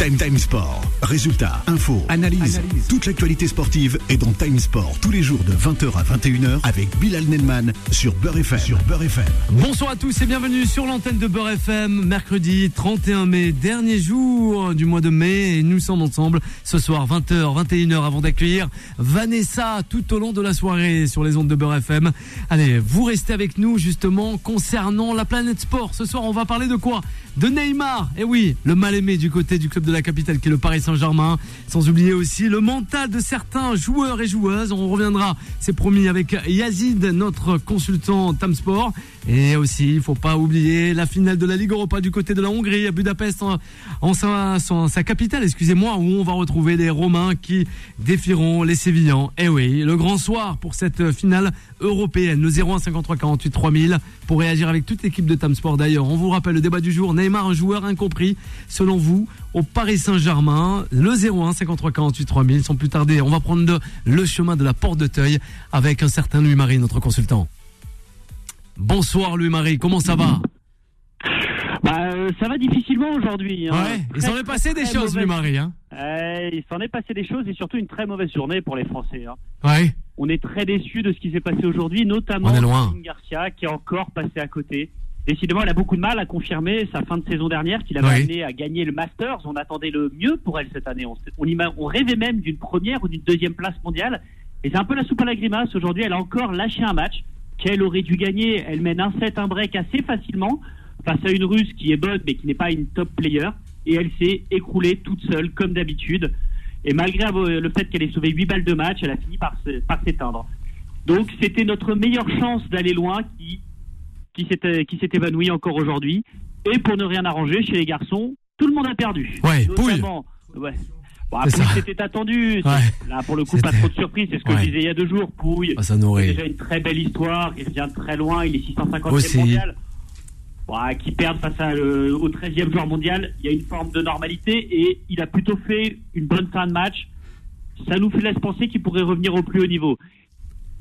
Time Time Sport. Résultats, infos, analyse. Toute l'actualité sportive est dans Time Sport tous les jours de 20h à 21h avec Bilal Nelman sur Beurre FM. Sur Beurre FM. Bonsoir à tous et bienvenue sur l'antenne de Beurre FM. Mercredi 31 mai, dernier jour du mois de mai et nous sommes ensemble ce soir 20h, 21h avant d'accueillir Vanessa tout au long de la soirée sur les ondes de Beurre FM. Allez, vous restez avec nous justement concernant la planète sport. Ce soir, on va parler de quoi? De Neymar. Et oui, le mal aimé du côté du club de la capitale qui est le Paris Saint-Germain. Sans oublier aussi le mental de certains joueurs et joueuses. On reviendra, c'est promis, avec Yazid, notre consultant Tam Sport. Et aussi, il faut pas oublier la finale de la Ligue Europa du côté de la Hongrie à Budapest, en, sa, capitale, excusez-moi, où on va retrouver les Romains qui défieront les Sévillans. Et oui, le grand soir pour cette finale européenne. Le 01 53 48 3000 pour réagir avec toute l'équipe de Tam Sport d'ailleurs. On vous rappelle le débat du jour. Neymar, un joueur incompris, selon vous, au Paris Saint-Germain. Le 01 53 48 3000. Sans plus tarder, on va prendre le chemin de la porte de Teuil avec un certain Louis-Marie, notre consultant. Bonsoir Louis-Marie, comment ça va Bah, euh, ça va difficilement aujourd'hui. hein. Ouais, il s'en est passé des choses mauvaise- Louis-Marie. Hein Ouais, il s'en est passé des choses et surtout une très mauvaise journée pour les Français. hein. ouais, On est très déçus de ce qui s'est passé aujourd'hui, notamment. Kevin Garcia qui est encore passé à côté. Décidément, elle a beaucoup de mal à confirmer sa fin de saison dernière qu'il avait Oui. amené à gagner le Masters. On attendait le mieux pour elle cette année. On, on, on rêvait même d'une première ou d'une deuxième place mondiale. Et c'est un peu la soupe à la grimace. Aujourd'hui, elle a encore lâché un match qu'elle aurait dû gagner. Elle mène un set, un break assez facilement face à une Russe qui est bonne mais qui n'est pas une top player. Et elle s'est écroulée toute seule comme d'habitude. Et malgré euh, le fait qu'elle ait sauvé 8 balles de match, elle a fini par s'éteindre. Donc c'était notre meilleure chance d'aller loin qui qui s'est évanouie encore aujourd'hui. Et pour ne rien arranger chez les garçons, tout le monde a perdu. Ouais, Notamment- ouais. Bon, ça. c'était attendu. Ouais. Là, pour le coup, pas trop de surprise. C'est ce que Ouais. je disais il y a deux jours. Pouille, Ah, ça c'est nourrit. déjà une très belle histoire. Il vient de très loin. Il est 650e Aussi. mondial. Ouais, qui perd face à le- au 13e joueur mondial. Il y a une forme de normalité et il a plutôt fait une bonne fin de match. Ça nous fait laisse penser qu'il pourrait revenir au plus haut niveau.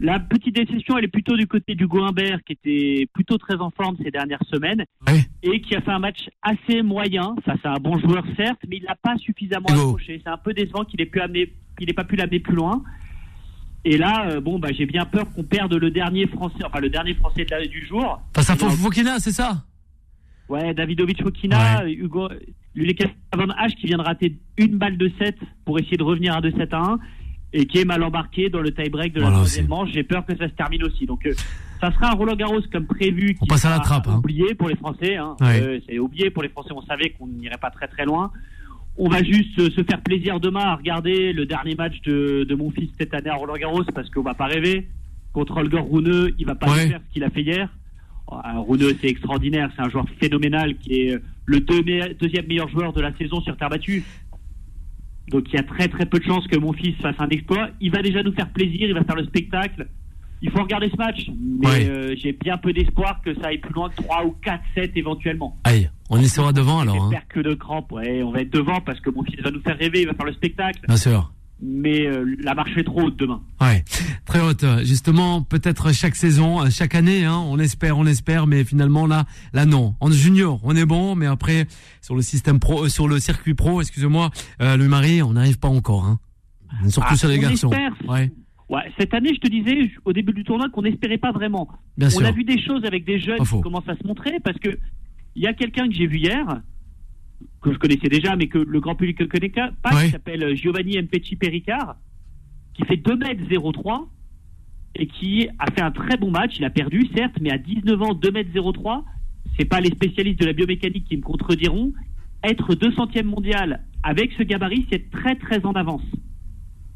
La petite déception, elle est plutôt du côté du Humbert, qui était plutôt très en forme ces dernières semaines Ouais. et qui a fait un match assez moyen face à un bon joueur certes, mais il n'a pas suffisamment accroché. C'est un peu décevant qu'il ait pu amener, qu'il ait pas pu l'amener plus loin. Et là, euh, bon, bah, j'ai bien peur qu'on perde le dernier français, enfin le dernier français de la- du jour. Face à Fofokina, c'est ça? Ouais, Davidovic Fokina, Hugo, Lucas Van H qui vient de rater une balle de 7 pour essayer de revenir à 2-7 à 1 et qui est mal embarqué dans le tie-break de la Voilà troisième manche. J'ai peur que ça se termine aussi. Donc, euh, ça sera un Roland Garros comme prévu. On qui passe à la trappe, hein. Oublié pour les Français. Hein. Ouais. Euh, c'est oublié pour les Français. On savait qu'on n'irait pas très très loin. On va juste euh, se faire plaisir demain à regarder le dernier match de, de mon fils cette année à Roland Garros parce qu'on va pas rêver. Contre Holger Rune, il va pas Ouais. faire ce qu'il a fait hier. Ah, Rune, c'est extraordinaire. C'est un joueur phénoménal qui est le deux- deuxième meilleur joueur de la saison sur terre battue. Donc il y a très très peu de chances que mon fils fasse un exploit. Il va déjà nous faire plaisir, il va faire le spectacle. Il faut regarder ce match, mais Ouais. euh, j'ai bien peu d'espoir que ça aille plus loin que 3 ou 4 7 éventuellement. Aïe, on y sera devant alors. Hein. J'espère que de crampes, ouais, on va être devant parce que mon fils va nous faire rêver, il va faire le spectacle. Bien sûr. Mais euh, la marche est trop haute demain. Ouais, très haute. Justement, peut-être chaque saison, euh, chaque année, hein, on espère, on espère, mais finalement là, là non. En junior, on est bon, mais après sur le système pro, euh, sur le circuit pro, excusez-moi, euh, le mari, on n'arrive pas encore. Hein. Surtout Ah, sur les on garçons. espère. Ouais, Ouais, cette année, je te disais au début du tournoi qu'on n'espérait pas vraiment. bien on sûr. a vu des choses avec des jeunes qui commencent à se montrer parce que il y a quelqu'un que j'ai vu hier que je connaissais déjà mais que le grand public ne connaît pas Ouais. qui s'appelle Giovanni Mpecci Pericard qui fait 2 mètres 03 et qui a fait un très bon match. Il a perdu certes mais à 19 ans 2 mètres 03 c'est pas les spécialistes de la biomécanique qui me contrediront. Être 200e mondial avec ce gabarit c'est très très en avance.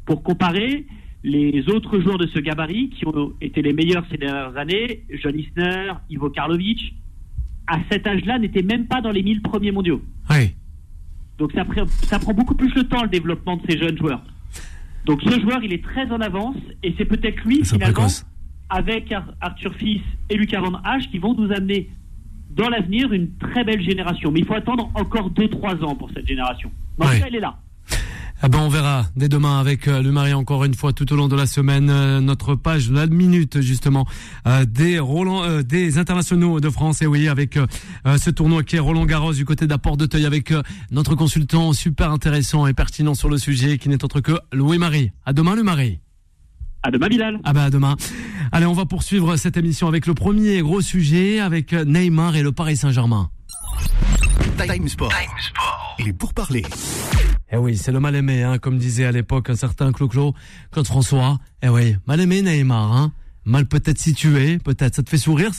Pour comparer les autres joueurs de ce gabarit qui ont été les meilleurs ces dernières années, John Isner, Ivo Karlovic, à cet âge-là, n'étaient même pas dans les 1000 premiers mondiaux. Ouais, Donc ça, prend- ça prend beaucoup plus le temps, le développement de ces jeunes joueurs. Donc ce joueur, il est très en avance, et c'est peut-être lui, finalement, précoce. avec Ar- Arthur Fils et Lucas Van H, qui vont nous amener dans l'avenir une très belle génération. Mais il faut attendre encore 2-3 ans pour cette génération. Mais en Ouais. tout cas, elle est là. Eh ben on verra dès demain avec euh, le mari encore une fois tout au long de la semaine euh, notre page la minute justement euh, des Roland des internationaux de France et oui avec ce tournoi qui est Roland Garros du côté d'Apport de Teuil avec notre consultant super intéressant et pertinent sur le sujet qui n'est autre que Louis Marie. À demain le mari. À demain Bilal. Ah bah à demain. Allez, on va poursuivre cette émission avec le premier gros sujet avec Neymar et le Paris Saint-Germain. Time Sport. Il est pour parler. Eh oui, c'est le mal aimé, hein, comme disait à l'époque un certain Clo-Clo, Claude François. Eh oui, mal aimé Neymar, hein. Mal peut-être situé, peut-être. Ça te fait sourire,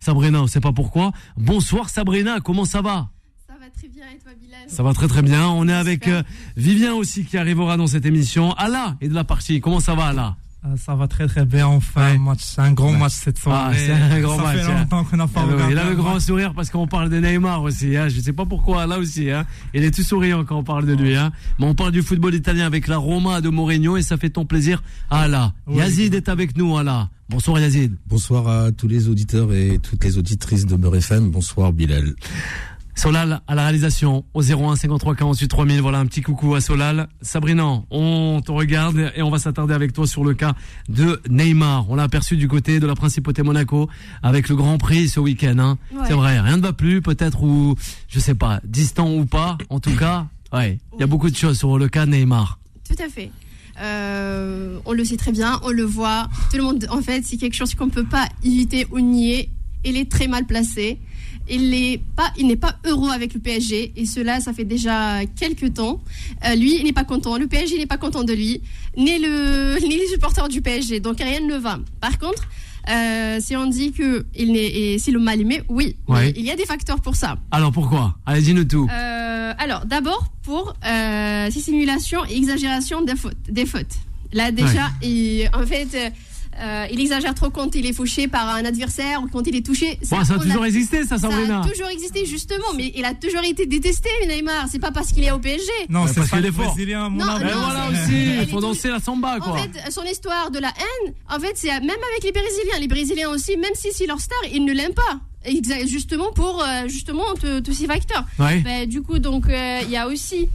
Sabrina, on sait pas pourquoi. Bonsoir Sabrina, comment ça va? Ça va très bien et toi Bilal? Ça va très très bien. On est avec euh, Vivien aussi qui arrivera dans cette émission. Allah est de la partie. Comment ça va Allah ah, ça va très très bien enfin. Match c'est un grand match cette soirée. ah, c'est un grand ça match fait longtemps qu'on n'a pas ben il a le grand sourire parce qu'on parle de Neymar aussi hein. je sais pas pourquoi là aussi hein. il est tout souriant quand on parle de lui hein. mais on parle du football italien avec la Roma de Mourinho et ça fait ton plaisir ah là Yazid est avec nous ah là bonsoir Yazid. Bonsoir à tous les auditeurs et toutes les auditrices de Beurre FM bonsoir Bilal Solal à la réalisation au 01 53 48 3000. Voilà un petit coucou à Solal. Sabrina, on te regarde et on va s'attarder avec toi sur le cas de Neymar. On l'a aperçu du côté de la Principauté Monaco avec le Grand Prix ce week-end. Hein. C'est vrai, rien ne va plus, peut-être ou je sais pas, distant ou pas. En tout cas, ouais, il y a beaucoup de choses sur le cas Neymar. Tout à fait. Euh, on le sait très bien, on le voit. Tout le monde, en fait, c'est quelque chose qu'on ne peut pas éviter ou nier. Il est très mal placé il n'est pas, il n'est pas heureux avec le PSG et cela, ça fait déjà quelques temps. Euh, lui, il n'est pas content. Le PSG n'est pas content de lui, ni le, ni les supporters du PSG. Donc rien ne va. Par contre, euh, si on dit que il est, si le mal aimé, oui, il y a des facteurs pour ça. Alors pourquoi? Allez, dis-nous tout. Euh, alors d'abord pour ces simulations et exagérations des fautes. Des fautes. Là déjà, en fait euh, il exagère trop quand il est fauché par un adversaire ou quand il est touché. Ça, ça a toujours existé, ça, Sabrina. Ça a toujours existé, justement, mais il a toujours été détesté, Neymar. C'est pas parce qu'il est au PSG. Non, c'est parce qu'il est fort. Non, non, voilà aussi, il faut danser la samba, quoi. En fait, son histoire de la haine, en fait, c'est même avec les Brésiliens. Les Brésiliens aussi, même si c'est leur star, ils ne l'aiment pas justement pour euh, justement tous ces facteurs. Ben, du coup, donc euh, il y a aussi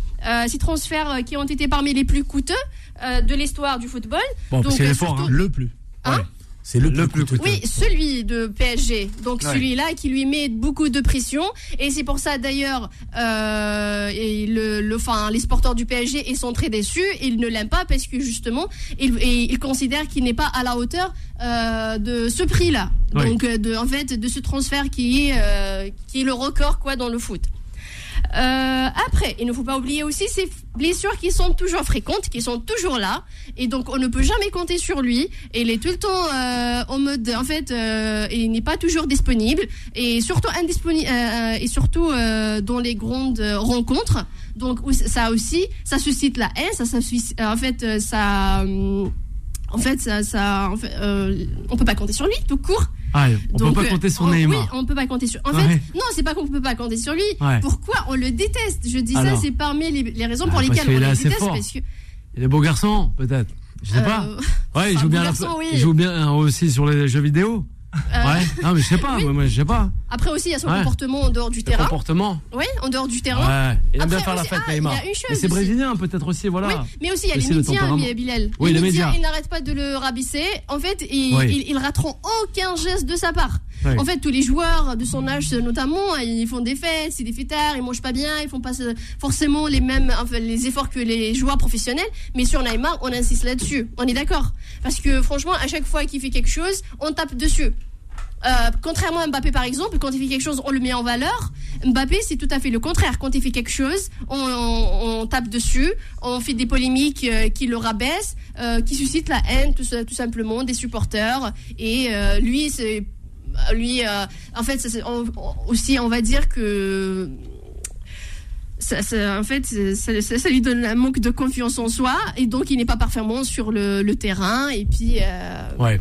ces transferts qui ont été parmi les plus coûteux de l'histoire du football. Bon, donc, fort, hein. le plus. Hein c'est le, plus coûteux. Oui, celui de PSG. Donc celui-là qui lui met beaucoup de pression. Et c'est pour ça d'ailleurs, euh, le, le, enfin, les sporteurs du PSG ils sont très déçus. Ils ne l'aiment pas parce que justement, ils, ils considèrent qu'il n'est pas à la hauteur euh, de ce prix-là. Donc de, en fait, de ce transfert qui est, euh, qui est le record quoi dans le foot. Euh, après, il ne faut pas oublier aussi ces blessures qui sont toujours fréquentes, qui sont toujours là, et donc on ne peut jamais compter sur lui. Il est tout le temps euh, en mode, en fait, euh, il n'est pas toujours disponible, et surtout indisponible, et surtout dans les grandes rencontres. Donc ça aussi, ça suscite la haine, ça, ça en fait, ça, en fait, ça, ça, en fait, on peut pas compter sur lui, tout court. Ah, on ne peut pas compter sur euh, Neymar. Oui, on peut pas compter sur. En fait, non, c'est pas qu'on peut pas compter sur lui. Pourquoi on le déteste? Je dis ça, c'est parmi les, raisons pour ah, lesquelles on le déteste. Parce que... Il est beau garçon, peut-être. Je sais pas. Euh, ouais, il joue bien, il joue bien aussi sur les jeux vidéo. Euh, ouais, non, mais je sais pas, moi, je sais pas. Après aussi, il y a son comportement en dehors du terrain. comportement Oui, en dehors du terrain. Ouais, il aime bien faire la fête, ah, Neymar. Mais c'est brésilien, peut-être aussi, voilà. Oui, mais aussi, il y a les médias, Bilal. Oui, les, médias. Ils n'arrêtent pas de le rabisser. En fait, ils, ils, rateront aucun geste de sa part. En fait, tous les joueurs de son âge, notamment, ils font des fêtes, c'est des fêtards, ils mangent pas bien, ils font pas forcément les mêmes, enfin, les efforts que les joueurs professionnels. Mais sur Neymar, on insiste là-dessus. On est d'accord. Parce que franchement, à chaque fois qu'il fait quelque chose, on tape dessus. Euh, contrairement à Mbappé par exemple, quand il fait quelque chose, on le met en valeur. Mbappé, c'est tout à fait le contraire. Quand il fait quelque chose, on, tape dessus, on fait des polémiques euh, qui le rabaissent, euh, qui suscitent la haine tout, simplement des supporters. Et lui, lui, en fait, aussi, on va dire que ça, en fait, ça, lui donne un manque de confiance en soi et donc il n'est pas parfaitement sur le, terrain. Et puis. Ouais.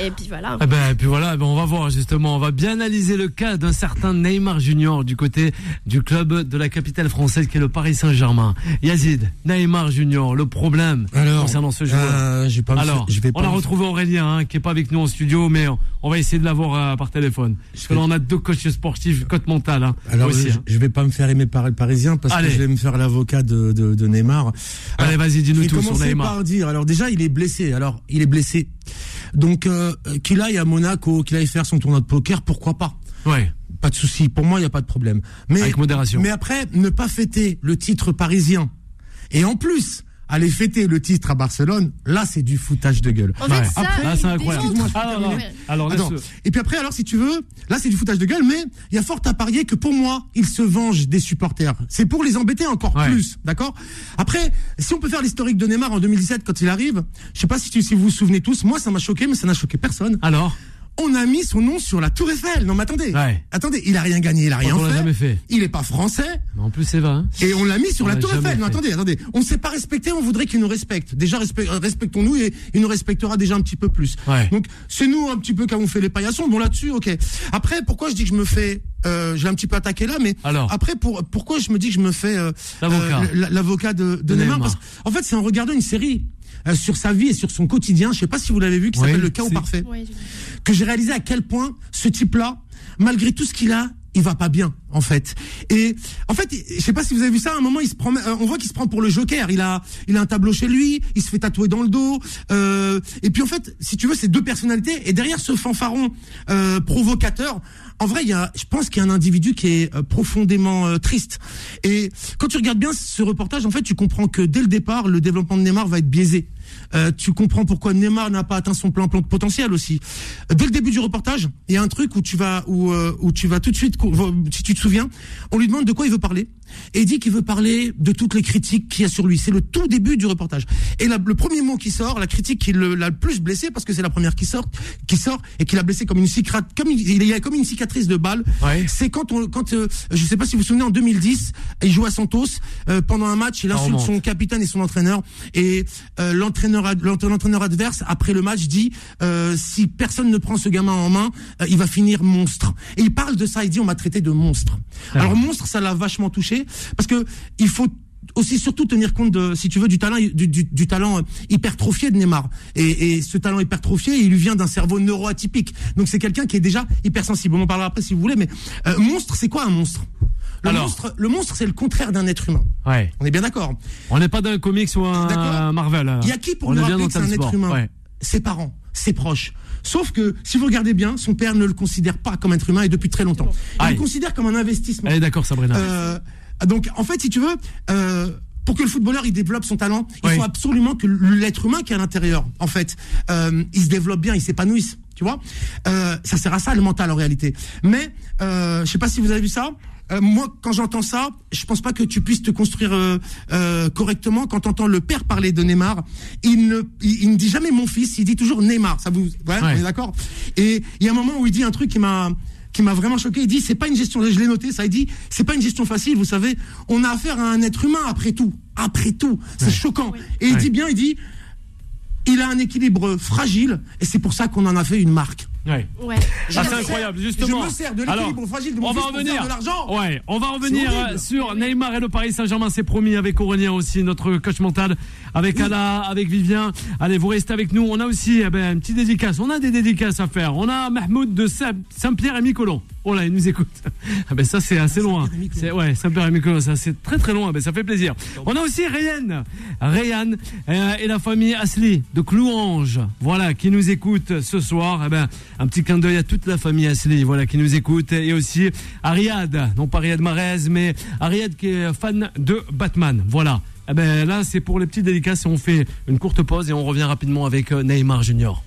Et puis voilà. Eh ben, et puis voilà, ben on va voir justement, on va bien analyser le cas d'un certain Neymar Junior du côté du club de la capitale française qui est le Paris Saint-Germain. Yazid, Neymar Junior, le problème Alors, concernant ce joueur. euh, pas Alors, je vais on pas a me- retrouvé Aurélien hein, qui est pas avec nous en studio, mais on, on va essayer de l'avoir euh, par téléphone. Parce que là, on a deux coachs sportifs, cote mentale. Hein, Alors, aussi, je, hein. je vais pas me faire aimer par le Parisien parce Allez. que je vais me faire l'avocat de, de, de Neymar. Allez, vas-y, dis-nous tout sur Neymar. par dire. Alors déjà, il est blessé. Alors, il est blessé. Donc, euh, qu'il aille à Monaco, qu'il aille faire son tournoi de poker, pourquoi pas Ouais. Pas de souci. Pour moi, il y a pas de problème. Mais Avec modération. Mais après, ne pas fêter le titre parisien et en plus aller fêter le titre à Barcelone, là, c'est du foutage de gueule. En fait, Ouais. ça, Après, là, c'est incroyable. Alors, terminer. non. alors Attends. Et puis après, alors, si tu veux, là, c'est du foutage de gueule, mais il y a fort à parier que pour moi, il se venge des supporters. C'est pour les embêter encore Ouais. plus, d'accord? Après, si on peut faire l'historique de Neymar en 2017 quand il arrive, je sais pas si, tu, si vous vous souvenez tous, moi, ça m'a choqué, mais ça n'a choqué personne. Alors? On a mis son nom sur la Tour Eiffel. Non, mais attendez. Ouais. Attendez, il a rien gagné, il a rien on l'a fait. jamais fait. Il est pas français. Mais en plus, c'est vrai. Hein. Et on l'a mis sur On la Tour Eiffel. Non, fait. attendez, attendez. On ne s'est pas respecté, on voudrait qu'il nous respecte. Déjà, respect- respectons-nous et il nous respectera déjà un petit peu plus. Ouais. Donc, c'est nous un petit peu qui avons fait les paillassons. Bon, là-dessus, ok. Après, pourquoi je dis que je me fais, euh, j'ai un petit peu attaqué là, mais Alors après, pour, pourquoi je me dis que je me fais euh, L'avocat. euh, l'avocat de, de, De Neymar, Neymar. parce qu'en fait, c'est en regardant une série euh, sur sa vie et sur son quotidien. Je sais pas si vous l'avez vu, qui Oui, s'appelle Le Chaos. Parfait que j'ai réalisé à quel point ce type-là, malgré tout ce qu'il a, il va pas bien en fait. Et en fait, je sais pas si vous avez vu ça. À un moment, il se prend, euh, on voit qu'il se prend pour le Joker. Il a, il a un tableau chez lui. Il se fait tatouer dans le dos. Euh, et puis en fait, si tu veux, c'est deux personnalités. Et derrière ce fanfaron euh, provocateur, en vrai, il y a, je pense qu'il y a un individu qui est euh, profondément euh, triste. Et quand tu regardes bien ce reportage, en fait, tu comprends que dès le départ, le développement de Neymar va être biaisé. Euh, tu comprends pourquoi Neymar n'a pas atteint son plein plan de potentiel aussi. Dès le début du reportage, il y a un truc où tu vas où, euh, où tu vas tout de suite si tu te souviens, on lui demande de quoi il veut parler et il dit qu'il veut parler de toutes les critiques qu'il y a sur lui. C'est le tout début du reportage. Et la- le premier mot qui sort, la critique qui l'a le plus blessé parce que c'est la première qui sort qui sort et qui l'a blessé comme une cicatrice comme il y a comme une cicatrice de balle. Ouais. C'est quand on quand euh, je sais pas si vous vous souvenez en 2010, il joue à Santos euh, pendant un match, il Ça insulte son capitaine et son entraîneur et euh, l'entraîneur l'entraîneur adverse après le match dit euh, si personne ne prend ce gamin en main euh, il va finir monstre. Et il parle de ça il dit on m'a traité de monstre. Ah. alors monstre ça l'a vachement touché parce que il faut aussi surtout tenir compte de si tu veux du talent du, du, du talent euh, hypertrophié de Neymar. Et, et ce talent hypertrophié il lui vient d'un cerveau neuroatypique. Donc c'est quelqu'un qui est déjà hypersensible. On en parlera après si vous voulez mais euh, monstre c'est quoi un monstre? Le Alors. monstre le monstre c'est le contraire d'un être humain Ouais. on est bien d'accord On n'est pas dans un comics ou un. Marvel. hein. il y a qui pour On nous rappeler que c'est un être humain Ouais. Ses parents, ses proches. Sauf que, si vous regardez bien, son père ne le considère pas comme être humain et depuis très longtemps. Il Aïe. le considère comme un investissement. Elle est d'accord, Sabrina. Euh, donc, en fait, si tu veux, euh, pour que le footballeur il développe son talent, il faut absolument que l'être humain qui est à l'intérieur, en fait, euh, il se développe bien, il s'épanouisse. Tu vois, euh, ça sert à ça le mental en réalité. Mais euh, je sais pas si vous avez vu ça. Euh, moi, quand j'entends ça, je pense pas que tu puisses te construire euh, euh, correctement. Quand t'entends le père parler de Neymar, il ne, il, il ne dit jamais mon fils, il dit toujours Neymar. Ça vous, ouais, Ouais. on est d'accord? Et il y a un moment où il dit un truc qui m'a qui m'a vraiment choqué. Il dit c'est pas une gestion. Je l'ai noté. Ça il dit c'est pas une gestion facile. Vous savez, on a affaire à un être humain après tout. Après tout, c'est choquant. Et il Ouais. dit bien, il dit il a un équilibre fragile et c'est pour ça qu'on en a fait une marque. Ouais. Ouais. Ah, c'est incroyable, justement. Je me sers de l'équilibre fragile de mon on va fils pour revenir. faire de l'argent. Ouais, on va euh, sur Neymar et le Paris Saint-Germain, c'est promis avec Aurélien aussi, notre coach mental, avec Ala, avec Vivien. Allez, vous restez avec nous. On a aussi eh ben, une petite dédicace. On a des dédicaces à faire. On a Mahmoud de Saint- Saint-Pierre et Miquelon. Oh là, il nous écoute. Ah ben ça c'est assez loin. C'est ouais, ça c'est très très loin. Ben ça fait plaisir. On a aussi Rayan, Rayan euh, et la famille Asli de Clouange. Voilà, qui nous écoute ce soir. Eh ben un petit clin d'œil à toute la famille Asli, voilà, qui nous écoute et aussi à Riyad, non pas Riyad Mahrez, mais à Riyad qui est fan de Batman. Voilà. Eh ben là c'est pour les petites dédicaces. On fait une courte pause et on revient rapidement avec euh, Neymar Junior.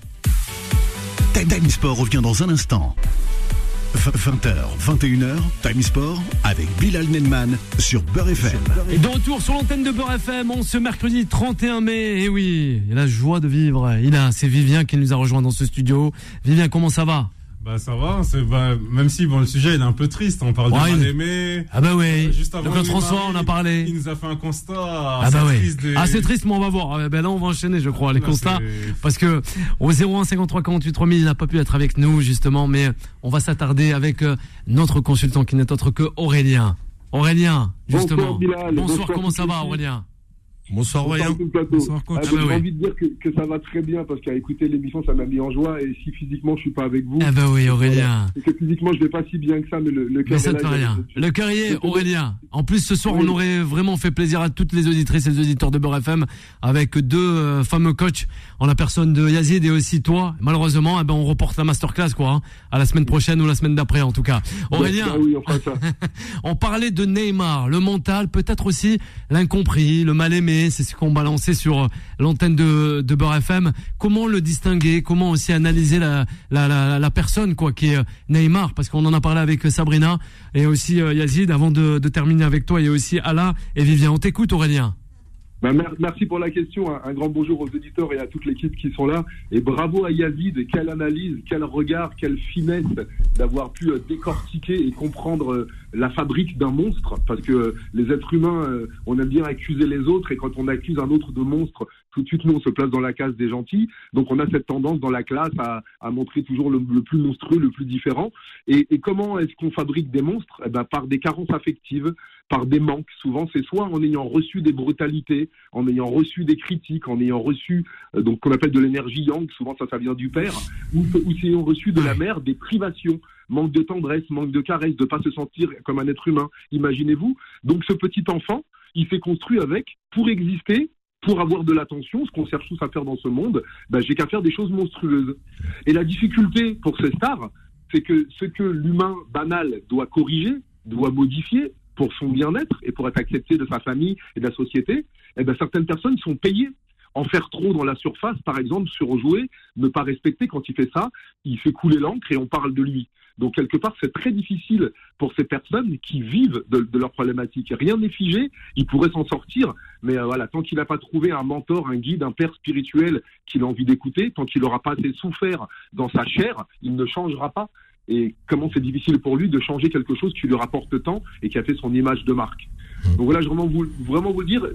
Time Sport revient dans un instant. 20h, 21h, Time Sport avec Bilal Nenman sur Beurre FM. Et de retour sur l'antenne de Beurre FM, on ce mercredi 31 mai. Et oui, il a la joie de vivre. Il a, c'est Vivien qui nous a rejoint dans ce studio. Vivien, comment ça va? Bah ça va, c'est bah, même si bon le sujet il est un peu triste, on parle Ouais, de mal il- aimé. Ah bah oui. Euh, Juste Le avant est François, on a parlé. Il nous a fait un constat. Ah bah oui. triste des- Ah c'est triste, mais on va voir. Ah, ben là, on va enchaîner, je crois, les Là, constats, parce que au 01 53 48 3000, il n'a pas pu être avec nous justement, mais on va s'attarder avec euh, notre consultant qui n'est autre que Aurélien. Aurélien, justement. Bonsoir, Bilal. Bonsoir, Bonsoir, comment ça va. Aurélien? Bonsoir, Bonsoir. Bonsoir. Ah, Ah bah J'ai oui. envie de dire que, que ça va très bien parce qu'à écouter l'émission, ça m'a mis en joie. Et si physiquement je suis pas avec vous, Ah bah oui, Aurélien. que physiquement je vais pas si bien que ça, mais le, le cœur Mais ça a- rien. Le cœur y est, Aurélien. En plus, ce soir, Oui. on aurait vraiment fait plaisir à toutes les auditrices et les auditeurs de Beurre FM avec deux euh, fameux coachs en la personne de Yazid et aussi toi. Malheureusement, eh ben, on reporte la masterclass, quoi, hein, à la semaine prochaine ou la semaine d'après, en tout cas. Aurélien, Ah oui, on fera ça. on parlait de Neymar, le mental, peut-être aussi l'incompris, le mal aimé, c'est ce qu'on balançait sur euh, l'antenne de, de Beurre FM. Comment le distinguer? Comment aussi analyser la, personne quoi qui est euh, Neymar? Parce qu'on en a parlé avec euh, Sabrina et aussi Yazid avant de, terminer avec toi et aussi Ala et Vivien. On t'écoute Aurélien. Bah, mer- merci pour la question. Un, grand bonjour aux éditeurs et à toute l'équipe qui sont là. Et bravo à Yazid. Quelle analyse, quel regard, quelle finesse d'avoir pu décortiquer et comprendre la fabrique d'un monstre. Parce que euh, les êtres humains, euh, on aime bien accuser les autres. Et quand on accuse un autre de monstre, tout de suite, nous, on se place dans la case des gentils. Donc, on a cette tendance dans la classe à, à montrer toujours le, plus monstrueux, le plus différent. Et, et comment est-ce qu'on fabrique des monstres? Eh ben, Par des carences affectives, par des manques. Souvent, c'est soit en ayant reçu des brutalités, en ayant reçu des critiques, en ayant reçu euh, donc qu'on appelle de l'énergie yang, souvent ça, ça vient du père, ou, ou si ayant reçu de la mère des privations, manque de tendresse, manque de caresse, de pas se sentir comme un être humain. Imaginez-vous. Donc, ce petit enfant, il s'est construit avec pour exister. Pour avoir de l'attention, ce qu'on cherche tous à faire dans ce monde, ben, j'ai qu'à faire des choses monstrueuses. Et la difficulté pour ces stars, c'est que ce que l'humain banal doit corriger, doit modifier pour son bien-être et pour être accepté de sa famille et de la société, eh ben, certaines personnes sont payées. En faire trop dans la surface, par exemple, surjouer, ne pas respecter, quand il fait ça, il fait couler l'encre et on parle de lui. Donc, quelque part, c'est très difficile pour ces personnes qui vivent de, de leurs problématiques. Rien n'est figé, ils pourraient s'en sortir, mais euh, voilà, tant qu'il n'a pas trouvé un mentor, un guide, un père spirituel qu'il a envie d'écouter, tant qu'il n'aura pas assez souffert dans sa chair, il ne changera pas. Et comment c'est difficile pour lui de changer quelque chose qui lui rapporte tant et qui a fait son image de marque. Donc voilà, je vraiment vous, vraiment vous dire,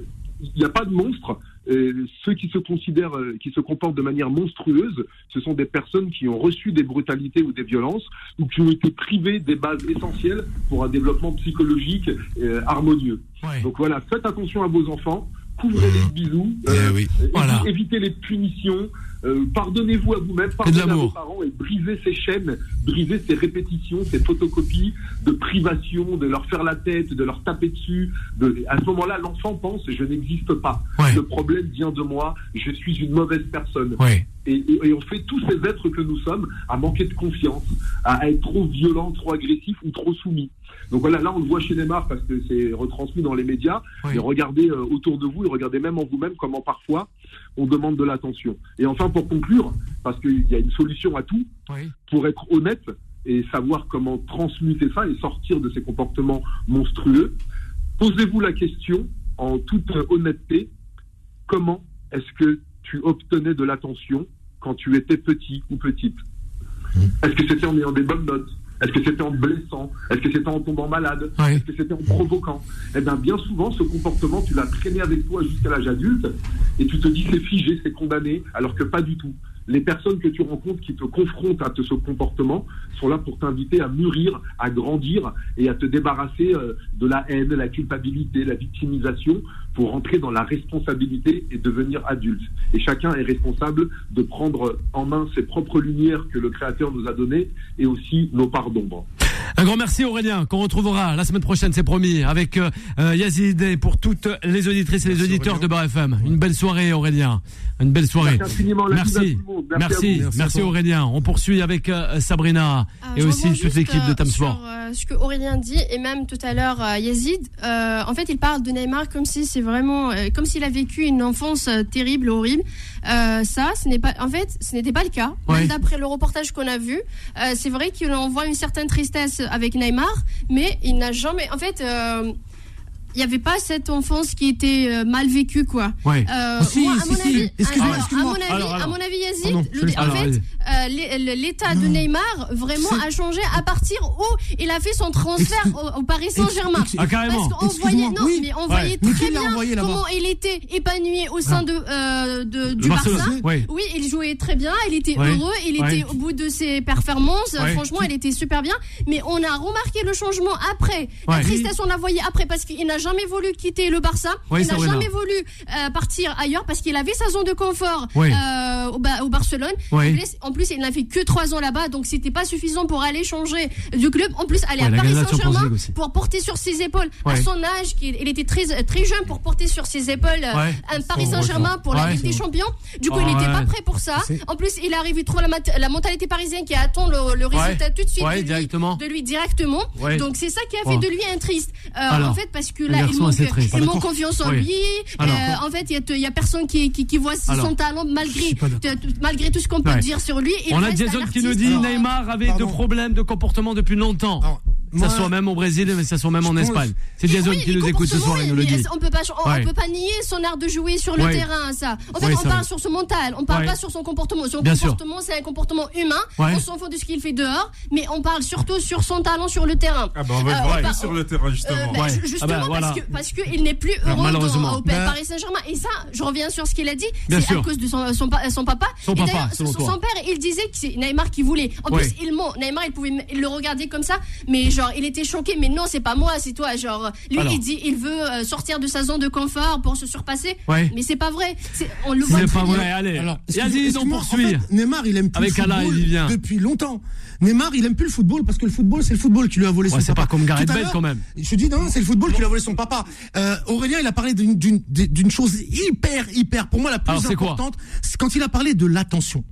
il n'y a pas de monstre. Euh, ceux qui se considèrent, euh, qui se comportent de manière monstrueuse, ce sont des personnes qui ont reçu des brutalités ou des violences ou qui ont été privées des bases essentielles pour un développement psychologique euh, harmonieux. Ouais. Donc voilà, faites attention à vos enfants, couvrez-les de bisous, Eh oui. euh, Voilà. évitez les punitions, euh, pardonnez-vous à vous-même, pardonnez à vos parents et brisez ces chaînes, brisez ces répétitions, ces photocopies de privation, de leur faire la tête, de leur taper dessus. De... À ce moment-là, l'enfant pense je n'existe pas. Ouais. Le problème vient de moi, je suis une mauvaise personne. Ouais. Et, et- et on fait tous ces êtres que nous sommes à manquer de confiance, à, à être trop violent, trop agressif ou trop soumis. Donc voilà, là on le voit chez Neymar parce que c'est retransmis dans les médias. Oui. Et regardez euh, autour de vous et regardez même en vous-même comment parfois on demande de l'attention. Et enfin pour conclure, parce qu'il y a une solution à tout, Oui. pour être honnête et savoir comment transmuter ça et sortir de ces comportements monstrueux, posez-vous la question en toute honnêteté, comment est-ce que tu obtenais de l'attention quand tu étais petit ou petite? Est-ce que c'était en ayant des bonnes notes? Est-ce que c'était en blessant? Est-ce que c'était en tombant malade? Ouais. Est-ce que c'était en provoquant? Eh bien, bien souvent, ce comportement, tu l'as traîné avec toi jusqu'à l'âge adulte et tu te dis c'est figé, c'est condamné, alors que pas du tout. Les personnes que tu rencontres qui te confrontent à ce comportement sont là pour t'inviter à mûrir, à grandir et à te débarrasser euh, de la haine, la culpabilité, la victimisation pour rentrer dans la responsabilité et devenir adulte. Et chacun est responsable de prendre en main ses propres lumières que le Créateur nous a données et aussi nos parts d'ombre. Un grand merci Aurélien, qu'on retrouvera la semaine prochaine, c'est promis, avec euh, euh, Yazid et pour toutes les auditrices et les Merci, auditeurs Aurélien. de Bar FM. Une belle soirée Aurélien, une belle soirée. Merci Merci. Merci merci. Aurélien. On poursuit avec euh, Sabrina Euh, et aussi toute l'équipe de euh, Tam Sport. Sur euh, ce que Aurélien dit et même tout à l'heure euh, Yazid, euh, en fait il parle de Neymar comme si c'est vraiment euh, comme s'il a vécu une enfance terrible, horrible. Euh, ça, ce n'est pas, en fait, ce n'était pas le cas. Ouais. D'après le reportage qu'on a vu, euh, c'est vrai qu'on voit une certaine tristesse avec Neymar, mais il n'a jamais, en fait. euh, il y avait pas cette enfance qui était euh, mal vécue quoi. Ouais. Euh, Si, moi, à si, mon si. avis, Excuse-moi, alors, excuse-moi. à mon avis, Alors, alors. à mon avis, Yazid, le- en fait, l'état de Neymar vraiment a changé à partir où il a fait son transfert au, au Paris Saint-Germain. Ah, carrément. Parce qu'on voyait, non, oui. mais on Ouais. voyait Mais très bien comment il était épanoui au sein de, euh, de- du Barça. oui. Oui, il jouait très bien, il était Ouais. heureux, il Ouais. était au bout de ses performances. Ouais. Franchement, il était super bien. Mais on a remarqué le changement après. Ouais. La tristesse, on l'a voyé après parce qu'il n'a jamais voulu quitter le Barça. Il n'a jamais voulu euh, partir ailleurs parce qu'il avait sa zone de confort Ouais. euh, au, Ba- au Barcelone. Ouais. En, plus, il n'a fait que trois ans là-bas, donc c'était pas suffisant pour aller changer du club. En plus, aller Ouais, à Paris Saint-Germain pour porter sur ses épaules, à son âge, il était très très jeune pour porter sur ses épaules euh, Ouais. un Paris Saint-Germain pour la. Ligue des Champions. Du coup, Oh, il n'était pas prêt pour ça. En plus, il arrive, il trouve la, la mentalité parisienne qui attend le, le résultat tout de suite de, lui, directement. de lui directement. Ouais. Donc c'est ça qui a fait Oh. de lui un triste. Euh, Alors, en fait, parce que là, il manque, il confiance en lui. Alors. Euh, en fait, il y a, il y a personne qui, qui, qui voit Alors. son talent malgré, tout ce qu'on peut dire sur lui. Il On a Jason qui nous dit Neymar avait pardon. de problèmes de comportement depuis longtemps. Alors, ça soit même au Brésil, mais que ça soit même en pense- Espagne. C'est Jason Oui, qui nous écoute ce soir, il nous le dit. On peut pas, on, Ouais. on peut pas nier son art de jouer sur le Ouais. terrain, ça. En fait, Ouais, on parle vrai. sur son mental, on parle Ouais. pas sur son comportement. Son Bien comportement, c'est un comportement humain. Ouais. On s'en fout de ce qu'il fait dehors, mais on parle surtout sur son talent sur le terrain. Ah bah on va le Euh, voir on par- sur le terrain Euh, justement. bah, Ouais. ju- Ah Justement bah, voilà. parce que parce que il n'est plus Alors, heureux malheureusement. dans, au Bah- Paris Saint-Germain et ça je reviens sur ce qu'il a dit Bien c'est sûr. à cause de son, son, pa- son papa Son papa, son père il disait que c'est Neymar qui voulait en Ouais. plus il ment Neymar il pouvait il le regarder comme ça mais genre il était choqué mais non c'est pas moi c'est toi genre lui Alors. il dit il veut euh, sortir de sa zone de confort pour se surpasser Ouais. mais c'est pas vrai C'est- on le voit C'est pas bien. vrai, allez. Alors, Vas-y, excuse- on excuse-moi, poursuit. en fait, Neymar, il aime plus Avec le Alain football Vivien. depuis longtemps. Neymar, il aime plus le football parce que le football, c'est le football qui lui a volé Ouais, son c'est papa. pas comme Gareth Bale, quand même. Je dis non, c'est le football qui lui a volé son papa. Euh, Aurélien, il a parlé d'une d'une d'une chose hyper hyper pour moi la plus Alors, c'est quoi importante, c'est quand il a parlé de l'attention.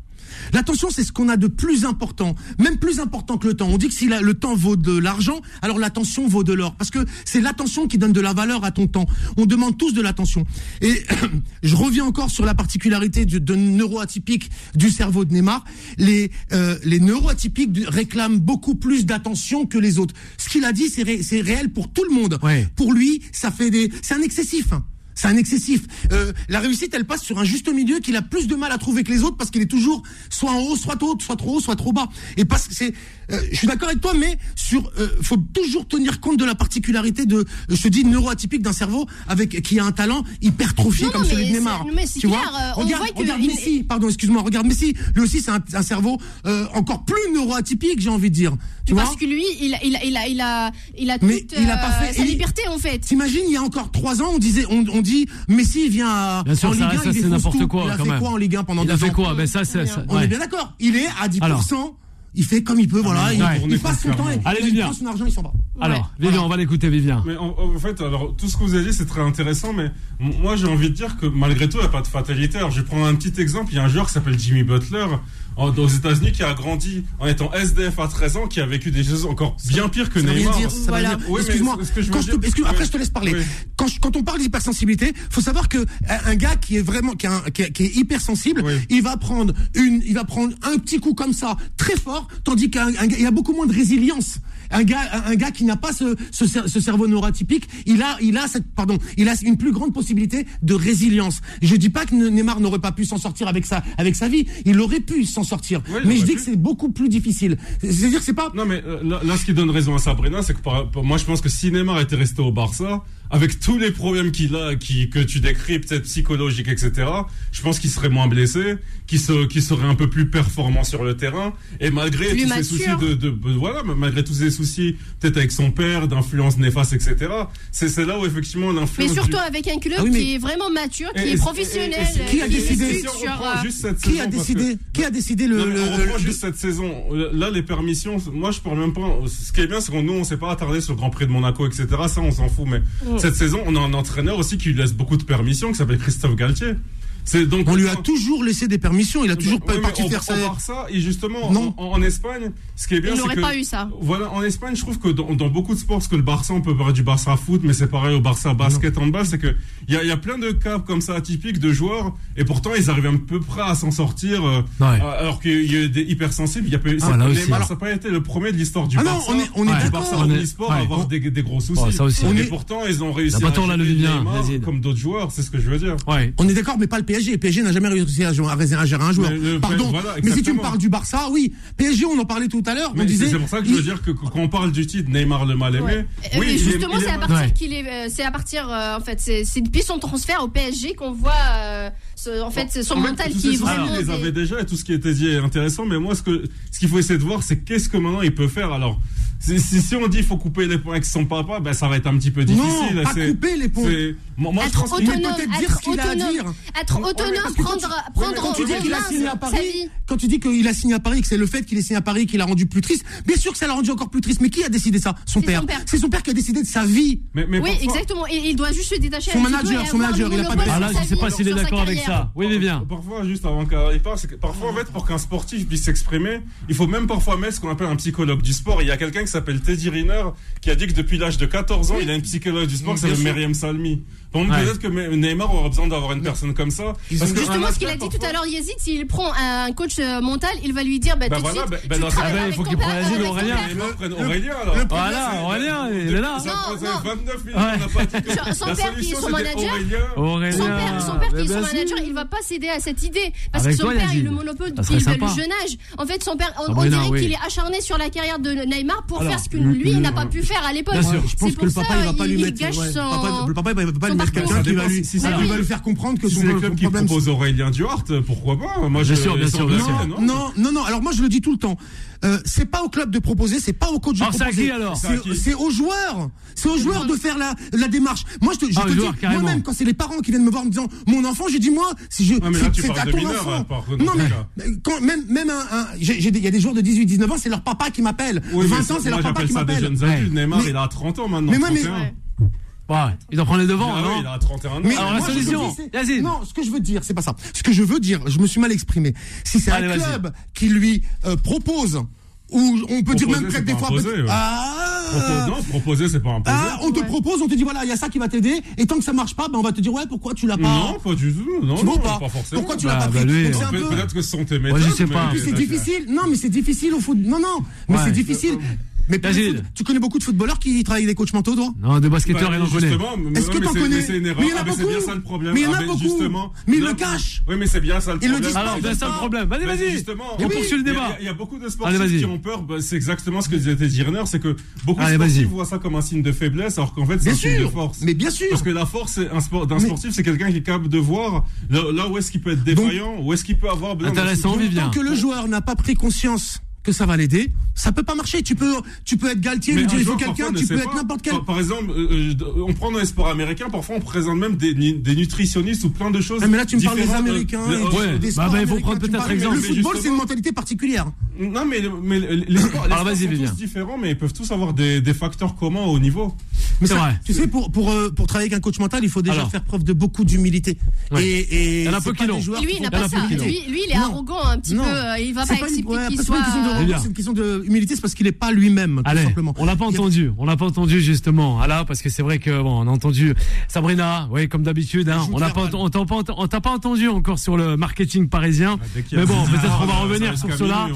L'attention, c'est ce qu'on a de plus important, même plus important que le temps. On dit que si la- le temps vaut de l'argent, alors l'attention vaut de l'or, parce que c'est l'attention qui donne de la valeur à ton temps. On demande tous de l'attention. Et je reviens encore sur la particularité de, de neuroatypique du cerveau de Neymar. Les euh, les neuroatypiques réclament beaucoup plus d'attention que les autres. Ce qu'il a dit, c'est ré- c'est réel pour tout le monde. Ouais. Pour lui, ça fait des, c'est un excessif. hein. C'est un excessif. Euh, la réussite, elle passe sur un juste milieu qu'il a plus de mal à trouver que les autres parce qu'il est toujours soit en haut, soit haut, soit trop haut, soit trop bas. Et parce que c'est, euh, je suis d'accord avec toi, mais sur, euh, faut toujours tenir compte de la particularité de, je te dis, neuroatypique d'un cerveau avec qui a un talent hypertrophié Non, comme non, celui de Neymar. c'est- mais c'est tu clair, vois euh, on regarde, voit que regarde il- Messi. Pardon, excuse-moi. Regarde Messi. Lui aussi, c'est un, un cerveau euh, encore plus neuroatypique, j'ai envie de dire. Tu vois parce que lui il a il a il a il a, il a Mais toute il a pas euh, fait- sa il- liberté en fait T'imagines, il y a encore trois ans, on disait, on, on dit, Messi il vient à, Bien sûr, en ça Ligue 1, reste il défonce n'importe quoi, Il a quand fait même. quoi en Ligue 1 pendant Il deux a fait ans quoi? Ben ça, c'est. ça- On ouais. est bien d'accord. Il est à 10%. Alors. Il fait comme il peut, voilà. Il, ouais. il passe son temps. et- Allez, il Vivien. prend son argent, il s'en va. Alors, Vivien, on va l'écouter, Vivien. Mais en, en fait, alors tout ce que vous avez dit, c'est très intéressant, mais moi j'ai envie de dire que malgré tout, il n'y a pas de fatalité. Alors je vais prendre un petit exemple. Il y a un joueur qui s'appelle Jimmy Butler en- aux États-Unis qui a grandi en étant SDF à 13 ans, qui a vécu des choses encore bien pires que Neymar. Voilà. Oui, Excuse-moi. excuse- Après, je te laisse parler. Oui. Quand, je- quand on parle d'hypersensibilité, faut savoir que un, un gars qui est vraiment, qui, qui est, qui est hypersensible, Oui. il va prendre une, il va prendre un petit coup comme ça, très fort, tandis qu'un un gars- il y a beaucoup moins de résilience. Un gars, un, un gars qui n'a pas ce, ce, ce cerveau neuroatypique, il a, il a cette, pardon, il a une plus grande possibilité de résilience. Je dis pas que Neymar n'aurait pas pu s'en sortir avec sa, avec sa vie. Il aurait pu s'en sortir. Oui, mais je dis pu. que c'est beaucoup plus difficile. C'est-à-dire que c'est pas, Non, mais euh, là, là, ce qui donne raison à Sabrina, c'est que par- moi, je pense que si Neymar était resté au Barça, avec tous les problèmes qu'il a, qui, que tu décris, peut-être psychologiques, etc., je pense qu'il serait moins blessé, qu'il se, qu'il serait un peu plus performant sur le terrain, et malgré Plus tous mature. ces soucis de, de, de- voilà, malgré tous ces soucis, peut-être avec son père, d'influence néfaste, etc., c'est, là où effectivement mais l'influence. surtout du- avec un club Ah oui, mais- qui est vraiment mature qui Et- est professionnel et- et- Qui a décidé sur, euh, qui a décidé, qui a décidé le, non, mais le- on le- reprend le- juste cette saison. Là, les permissions, moi, je parle même pas. Ce qui est bien, c'est qu'on nous, on s'est pas attardé sur le Grand Prix de Monaco, etc. Ça, on s'en fout. Mais cette saison, on a un entraîneur aussi qui lui laisse beaucoup de permissions, qui s'appelle Christophe Galtier. On lui a toujours laissé des permissions, il a toujours pas ouais, parti on, faire ça. Ça. Et justement, non. En, Espagne, ce qui est bien, il n'aurait pas eu ça. Voilà, en Espagne, je trouve que dans, dans, beaucoup de sports, parce que le Barça, on peut parler du Barça à foot, mais c'est pareil au Barça basket, en bas, c'est que il y, a, plein de cas comme ça atypiques de joueurs, et pourtant ils arrivent un peu près à s'en sortir, euh, alors qu'il y a des hypersensibles. Il y a, ah, ça, ça n'a pas été le premier de l'histoire du ah, Barça. Non, on est, on est du Barça en e-sport à avoir des, gros soucis. Ça aussi. Et pourtant, ils ont réussi. À comme d'autres joueurs, c'est ce que je veux dire. On est d'accord, mais pas le PSG. N'a jamais réussi à, jouer, à un joueur. Mais euh, Pardon. Mais si tu me parles du Barça, oui. PSG, on en parlait tout à l'heure. On disait. C'est pour ça que je veux dire que quand on parle du titre Neymar le mal aimé. Euh, oui, justement, euh, c'est à partir qu'il est. C'est à partir. en fait, c'est depuis son transfert au PSG qu'on voit en fait, c'est son mental qui est vraiment. Il les avait déjà et tout ce qui était dit est intéressant, mais moi, ce qu'il ce qu'il faut essayer de voir, c'est qu'est-ce que maintenant il peut faire. Alors, si, on dit qu'il faut couper les ponts avec son papa, ben ça va être un petit peu difficile. Non, pas couper les ponts. Moi, moi, être je pense autonome, peut-être dire ce qu'il a à dire. Être autonome, prendre, tu, prendre. Quand tu dis qu'il a signé à Paris, quand tu dis qu'il a signé à Paris, que c'est le fait qu'il ait signé à Paris qui l'a rendu plus triste. Bien sûr que ça l'a rendu encore plus triste. Mais qui a décidé ça? Son père. C'est son père qui a décidé de sa vie. Oui, exactement. Et il doit juste se détacher. Son manager, son manager, il a pas de. Ah là, je sais pas s'il est d'accord avec ça. Oui, mais bien. Parfois, juste avant qu'il parle, c'est que parfois, en fait, pour qu'un sportif puisse s'exprimer, il faut même parfois mettre ce qu'on appelle un psychologue du sport. Il y a quelqu'un qui s'appelle Teddy Riner qui a dit que depuis l'âge de 14 ans, il a une psychologue du sport, c'est Myriam Salmi. Peut-être que Neymar aura besoin d'avoir une personne comme ça. Parce que justement, ce qu'il a dit tout à l'heure, Yazid, s'il prend un coach euh, mental, il va lui dire, bah, bah tout suite, bah, bah, tu non, ah il faut qu'il prenne Yazid Aurélien. Aurélien, alors. Voilà, Aurélien, il est là. 29 Son père qui est son manager, son père qui est son manager, il va pas céder à cette idée. Parce que son père, il le monopole depuis le jeune âge. En fait, son père, on dirait qu'il est acharné sur la carrière de Neymar pour faire ce que lui n'a pas pu faire à l'époque. C'est pour ça qu'il gâche. Le papa, il va pas lui mettre quelqu'un qui va lui, si ça va lui faire comprendre que c'est son club qui propose Aurélien Duarte, pourquoi pas hein. Moi, bien sûr, bien sûr, bien sûr. Non, non, non. Alors moi, je le dis tout le temps. Euh, c'est pas au club de proposer, c'est pas au coach de alors, proposer. C'est aux joueurs, c'est aux joueurs de faire la, démarche. Moi, je te ah, dis. Moi-même, quand c'est les parents qui viennent me voir en me disant, mon enfant, j'ai dit moi, si je, c'est à ton mineurs, enfant. Non mais quand même, même un, il y a des joueurs de 18, 19 ans, c'est leur papa qui m'appelle. Oui, 20 ans, c'est leur papa qui m'appelle. Ça des jeunes adultes, ouais. Neymar, il a 30 ans maintenant. Mais moi, mais Ouais, il doit prendre les devants, ah non Il a 31 ans. Mais Alors, la solution, je veux dire, Non, ce que je veux dire, c'est pas ça. Ce que je veux dire, je me suis mal exprimé. Si c'est un club qui lui euh, propose ou on peut dire même peut-être des fois. Imposer, ouais. Ah non, proposer, c'est pas imposer. Ah, on te propose, on te dit voilà, il y a ça qui va t'aider, et tant que ça marche pas, ben on va te dire ouais, pourquoi tu l'as pas. Non, pas du tout, non, tu non, pas. pas forcément. Pourquoi tu l'as bah, pas bah, pris. Peut-être que ce sont tes méthodes. Ouais, je sais pas. Mais... c'est difficile. Non, mais c'est difficile au foot. Non, non, mais c'est difficile. Euh, mais foot, tu connais beaucoup de footballeurs qui travaillent des coachs mentaux, toi Non, des basketteurs, bah, et connaît. Est-ce que t'en connais Mais il y en a ah, beaucoup. Bien. Mais il y en ah, a beaucoup. Mais ils le cache. Oui, mais c'est bien ça le problème. Il le Alors, ah, c'est ben, ça le problème. Vas-y, vas-y. On poursuit le débat. Il y a beaucoup de sportifs qui ont peur. Bah, c'est exactement ce que disait Girner, c'est que beaucoup de sportifs voient ça comme un signe de faiblesse, alors qu'en fait, c'est un signe de force. Mais bien sûr. Parce que la force d'un sportif, c'est quelqu'un qui est capable de voir là où est-ce qu'il peut être défaillant, où est-ce qu'il peut avoir besoin. Intéressant, Vivien. Tant que le joueur n'a pas pris conscience que ça va l'aider, ça peut pas marcher. Tu peux, tu peux être Galtier, lui dire il quelqu'un, tu peux être n'importe quel. Par, exemple, euh, euh, on prend dans les sports américains, parfois on présente même des, nutritionnistes ou plein de choses. mais là tu me parles des Américains. De, ouais. des sports bah, bah, il faut prendre peut-être exemple. Le football, c'est une mentalité particulière. Non, mais, les sports, Alors, les sports sont tous différents, mais ils peuvent tous avoir des, facteurs communs au niveau. Mais ça, vrai. Tu sais, euh, pour, travailler avec un coach mental, il faut déjà faire preuve de beaucoup d'humilité. Et, il y en a peu qui l'ont. Lui, il pas ça. Lui, il est arrogant un petit peu. Il va pas, pas qu'il soit. C'est une question d'humilité, c'est parce qu'il n'est pas lui-même, tout simplement. On l'a pas entendu, on l'a pas entendu justement, ah Ala, parce que c'est vrai que bon, on a entendu Sabrina, oui, comme d'habitude, hein. on n'a pas, t'a pas, entendu encore sur le marketing parisien. mais bon, peut-être qu'on va revenir sur cela.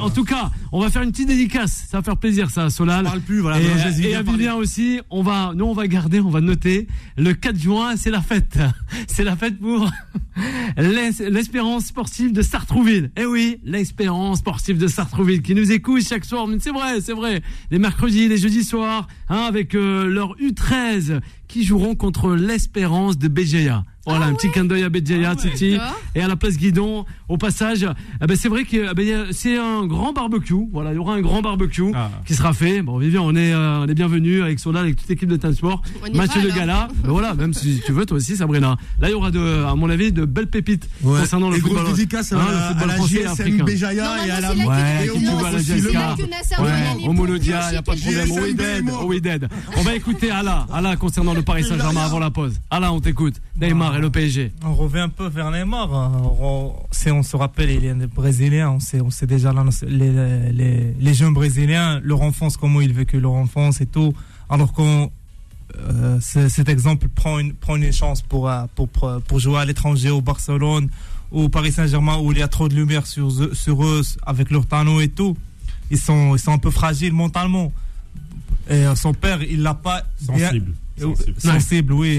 en tout cas, on va faire une petite dédicace, ça va faire plaisir ça, Solal. parle plus, voilà. Et, à Vivien aussi, on va, nous on va garder, on va noter. Le 4 juin, c'est la fête, c'est la fête pour l'espérance sportive de Sartrouville. Eh oui, l'espérance sportive de Sartrouville. Qui nous écoutent chaque soir. C'est vrai, c'est vrai. Les mercredis, les jeudis soirs, hein, avec euh, leur U13 qui joueront contre l'Espérance de BGA. Voilà, un petit clin d'œil à Bedjaya, Titi. Et à la place Guidon. Au passage, eh ben, c'est vrai que eh ben, c'est un grand barbecue. Voilà, il y aura un grand barbecue qui sera fait. Bon, Vivien, on est, euh, bienvenue avec Sola, avec toute l'équipe de Time Sport. Mathieu Le Gala. Ben, voilà, même si tu veux, toi aussi, Sabrina. Là, il y aura, à mon avis, de belles pépites concernant le et football. Grosse hein, à, le football à la français GSM Béjaïa à la Ouais, il n'y a pas de problème. On va écouter Allah, Allah concernant le Paris Saint-Germain avant la pause. Allah, on t'écoute. Neymar et le PSG. On revient un peu vers Neymar. On, on se rappelle, il est brésilien. On sait, on sait déjà les, les, les, jeunes brésiliens, leur enfance, comment ils vécu leur enfance et tout. Alors qu'on euh, cet exemple prend une, prend une chance pour, euh, pour, pour jouer à l'étranger, au Barcelone, au Paris Saint-Germain, où il y a trop de lumière sur, sur eux, avec leur tanneau et tout. Ils sont, ils sont un peu fragiles mentalement. Et euh, son père, il l'a pas sensible. Sensible, oui.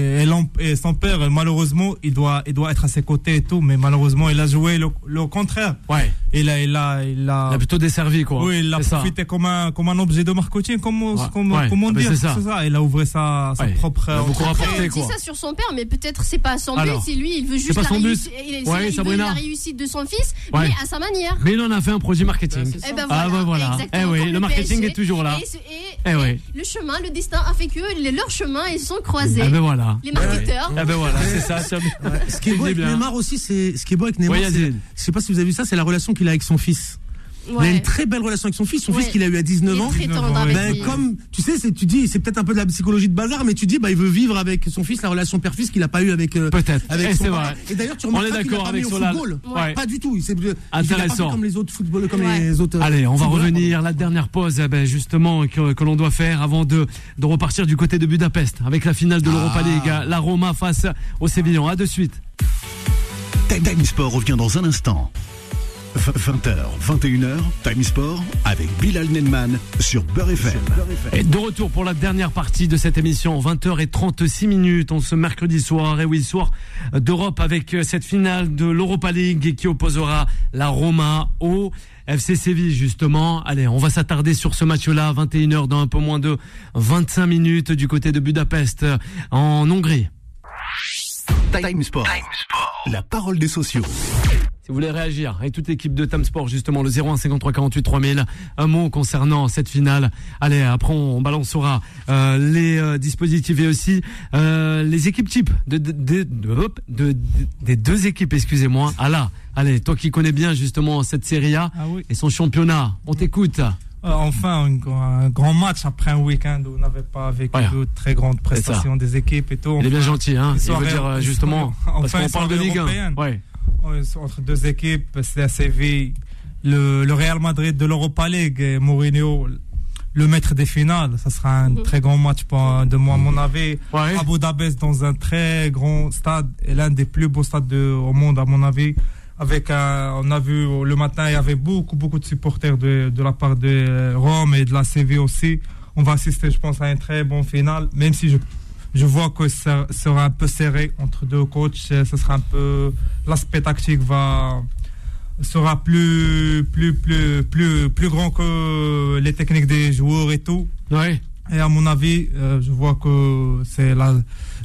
Et, son père, malheureusement, il doit, il doit être à ses côtés et tout, mais malheureusement, il a joué le, contraire. Ouais. Il a, il a, il a, il a plutôt desservi, quoi. Oui, il a profité comme un, comme un objet de marketing, comme, comme, on ah, dit. C'est ça. Il a ouvert sa, sa propre. Il a beaucoup rapporté, quoi. dit ça sur son père, mais peut-être c'est pas son but. C'est lui, il veut juste la, réussite, ouais, il veut la réussite de son fils, mais à sa manière. Mais il en a fait un projet marketing. Et ben ah, bah, voilà. Eh oui, le marketing est toujours là. Et le chemin, le destin a fait que leur chemin, ils sont croisés. Ah ben voilà. Les marketeurs. Ah ben voilà, c'est ça. Ce qui est beau avec Neymar aussi, c'est ce qui est beau avec Neymar. Je sais pas si vous avez vu ça, c'est la relation qu'il a avec son fils. Il a une très belle relation avec son fils. Son fils qu'il a eu à 19 ans. Ben, comme tu sais, c'est tu dis, c'est peut-être un peu de la psychologie de bazar, mais tu dis, bah il veut vivre avec son fils la relation père-fils qu'il a pas eu avec. Euh, peut-être. Avec eh, son vrai. Et d'ailleurs, tu remarques qu'il a pas mis au football. Pas du tout. C'est intéressant. Comme les autres footballeurs, comme les autres. Allez, on va revenir la dernière pause, eh ben, justement que, que l'on doit faire avant de de repartir du côté de Budapest avec la finale de l'Europa ah. League, la Roma face au Sévillon. À de suite. Time Sport revient dans un instant. 20h, 21h, Time Sport avec Bilal Nenman sur Beurre FM. Et de retour pour la dernière partie de cette émission, 20h36 minutes, on ce mercredi soir, et oui, soir d'Europe avec euh, cette finale de l'Europa League qui opposera la Roma au FC Séville justement. Allez, on va s'attarder sur ce match-là, 21h dans un peu moins de 25 minutes du côté de Budapest en Hongrie. Time Sport. La parole des sociaux. Si vous voulez réagir avec toute l'équipe de Time Sport, justement, le 01 53 48 3000, un mot concernant cette finale. Allez, après on balancera euh, les euh, dispositifs et aussi euh, les équipes types de, de, de, des deux équipes, excusez-moi. Ah là, allez, toi qui connais bien justement cette Série A ah et son championnat, on t'écoute. Enfin, un, grand match après un week-end où on n'avait pas vécu de très grandes prestations des équipes et tout. Il est bien gentil, hein. Il veut dire justement, parce qu'on parle de Ligue 1. Ouais entre deux équipes, c'est à Séville, le, le, Real Madrid de l'Europa League et Mourinho, le maître des finales. Ça sera un mhm. très grand match pour, de moi, à mon avis. Ouais. Abu Dhabi dans un très grand stade et l'un des plus beaux stades au monde, à mon avis. Avec on a vu le matin, il y avait beaucoup, beaucoup de supporters de, de la part de Rome et de la Séville aussi. On va assister, je pense, à un très bon final, même si je je vois que ça sera un peu serré entre deux coachs. Ce sera un peu l'aspect tactique va sera plus plus plus plus plus grand que les techniques des joueurs et tout. Ouais. Et à mon avis, euh, je vois que c'est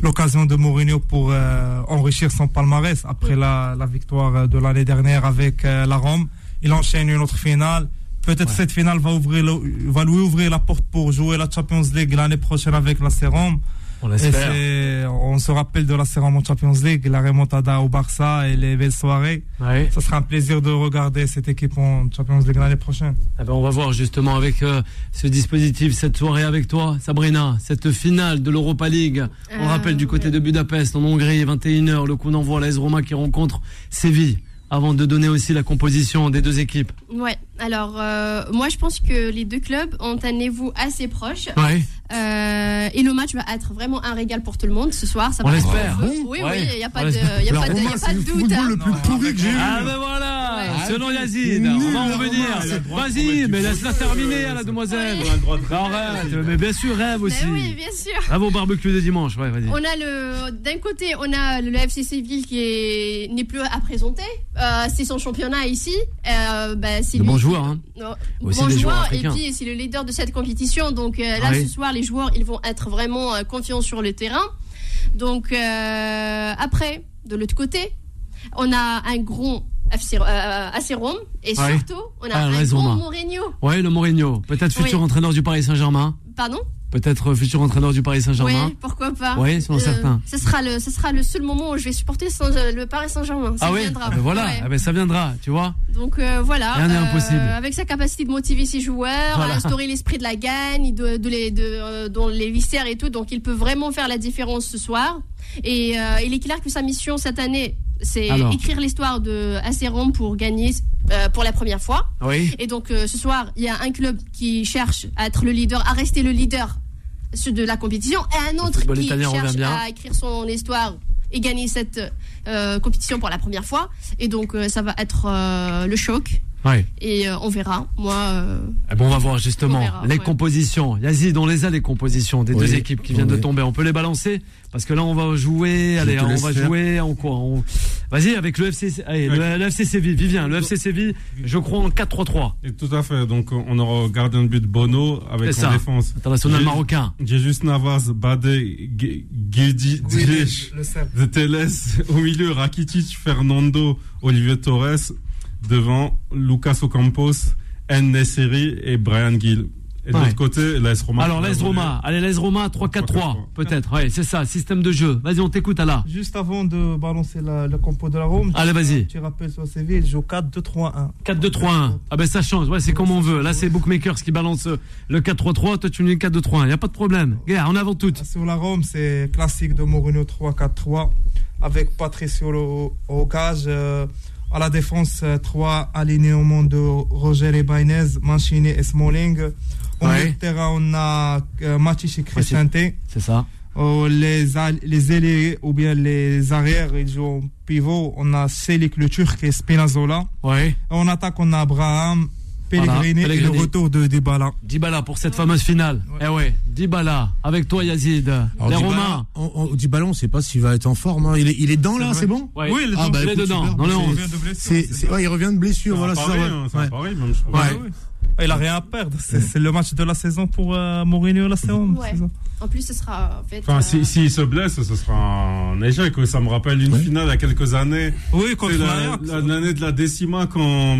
l'occasion de Mourinho pour euh, enrichir son palmarès après la, la victoire de l'année dernière avec euh, la Rome. Il enchaîne une autre finale. Peut-être cette finale va ouvrir va lui ouvrir la porte pour jouer la Champions League l'année prochaine avec la Rome. On l'espère. On se rappelle de la Cérémonie Champions League, la remontada au Barça et les belles soirées. Ouais. Ça sera un plaisir de regarder cette équipe en Champions League l'année prochaine. Eh ben on va voir justement avec euh, ce dispositif, cette soirée avec toi, Sabrina, cette finale de l'Europa League. On euh, rappelle du côté de Budapest, en Hongrie, 21h, le coup d'envoi à l'AS Roma qui rencontre Séville avant de donner aussi la composition des deux équipes Ouais, alors euh, moi je pense que les deux clubs ont un niveau assez proche. Ouais. Euh, et le match va être vraiment un régal pour tout le monde ce soir. Ça On l'espère. Oui, oui, il n'y a pas de, y a pas de, y a pas de doute. Hein. le plus pourri que j'ai Ah ben voilà, ouais. selon Yazid, on va en revenir. Vas-y, mais laisse-la terminer, la demoiselle. Arrête, mais bien sûr, rêve aussi. Mais oui, bien sûr. Rêve au barbecue de dimanche, ouais, vas-y. On a le, d'un côté, on a le FC Séville qui n'est plus à présenter. Euh, c'est son championnat ici. Euh, bah, c'est le bon joueur, hein. et puis c'est le leader de cette compétition. Donc euh, là, ce soir, les joueurs, ils vont être vraiment euh, confiants sur le terrain. Donc euh, après, de l'autre côté, on a un grand AC Rome et surtout, on a ah, un grand Mourinho. Oui, le Mourinho, peut-être futur entraîneur du Paris Saint-Germain. Pardon peut-être futur entraîneur du Paris Saint-Germain. Oui, pourquoi pas. Oui, sont certains. Ce sera le, ce sera le seul moment où je vais supporter le Paris Saint-Germain. Ça ah oui, viendra. ah ben voilà, ah ben ça viendra, tu vois. Donc euh, voilà. Rien n'est impossible. Avec sa capacité de motiver ses joueurs, à instaurer l'esprit de la gagne, de, de les, de, euh, dans les viscères et tout, donc il peut vraiment faire la différence ce soir. Et euh, il est clair que sa mission cette année, c'est écrire l'histoire de Aceron pour gagner euh, pour la première fois. Oui. Et donc euh, ce soir, il y a un club qui cherche à être le leader, à rester le leader de la compétition, et un autre qui cherche à écrire son histoire et gagner cette compétition pour la première fois. Et donc ça va être le choc. Et euh, on verra. Moi. Euh, eh bon, on va voir justement les compositions. Yazid, on les a les compositions des deux équipes qui viennent de tomber. On peut les balancer parce que là on va jouer. allez, on va jouer en quoi Vas-y avec le FC, allez, le, FC Séville. Vivien, le FC Séville. Je crois en 4-3-3. Tout à fait. Donc on aura gardien de but Bono avec en défense. International marocain. Jesus Navas, Bade, Guedi, Teles. Au milieu, Rakitic, Fernando, Olivier Torres devant Lucas Ocampos, N. Nesseri et Brian Gill. Et de l'autre côté, l'AS Roma. Alors, l'AS Roma. Allez, l'AS Roma, 3-4-3, peut-être. Ouais, c'est ça, système de jeu. Vas-y, on t'écoute, là. Juste avant de balancer le compo de la Rome. Allez, vas-y. Tu rappelles sur CV, il joue 4-2-3-1. 4-2-3-1. Ah, ben, ça change. Ouais, c'est comme on veut. Là, c'est Bookmakers qui balance le 4-3-3. Toi, tu nous dis 4-2-3-1. Il n'y a pas de problème. Gars, on avant tout. Sur la Rome, c'est classique de Mourinho 3-4-3. Avec Patricio au cage. Euh, à la défense, euh, trois alignements de Roger et Bainez, Mancini et Smalling. Au ouais. terrain, on a euh, Matic et Crescente. C'est ça. Oh, les, les ailiers ou bien les arrières, ils jouent pivot. On a Selik le Turc et Spinazzola. Ouais. En attaque, on a Abraham, Pellegrini, et le retour de Dybala. Dybala pour cette fameuse finale. Eh ouais, Dybala avec toi Yazid. les Romains. On, Dybala, on ne sait pas s'il va être en forme. Hein. Il, est, il est dedans là, c'est bon Oui, il est, ah, bah, dedans. Non, non, il revient de blessure. Voilà, c'est ça. Même, je crois. Il a rien à perdre. C'est le match de la saison pour euh, Mourinho la saison. En plus, ce sera. En fait, enfin, s'il si, se blesse, ce sera un échec. Ça me rappelle une finale il y a quelques années. Oui, contre l'année de la décima quand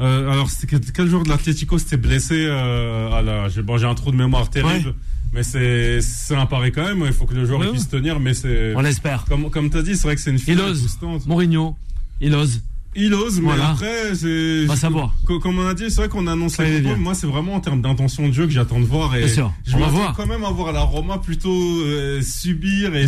euh, alors, quel joueur de l'Atlético s'était blessé euh, à la, J'ai bon, un trou de mémoire terrible. Mais c'est un pari quand même. Il faut que le joueur puisse tenir. Mais c'est. On l'espère. Comme, comme tu as dit, c'est vrai que c'est une. Il ose. Mourinho. Il ose. Il ose, mais après, c'est. Va savoir. Comme on a dit, c'est vrai qu'on annonce la Coupe Moi, c'est vraiment en termes d'intention de jeu que j'attends de voir. Et Bien sûr. Je vais quand même avoir la Roma plutôt euh, subir. Et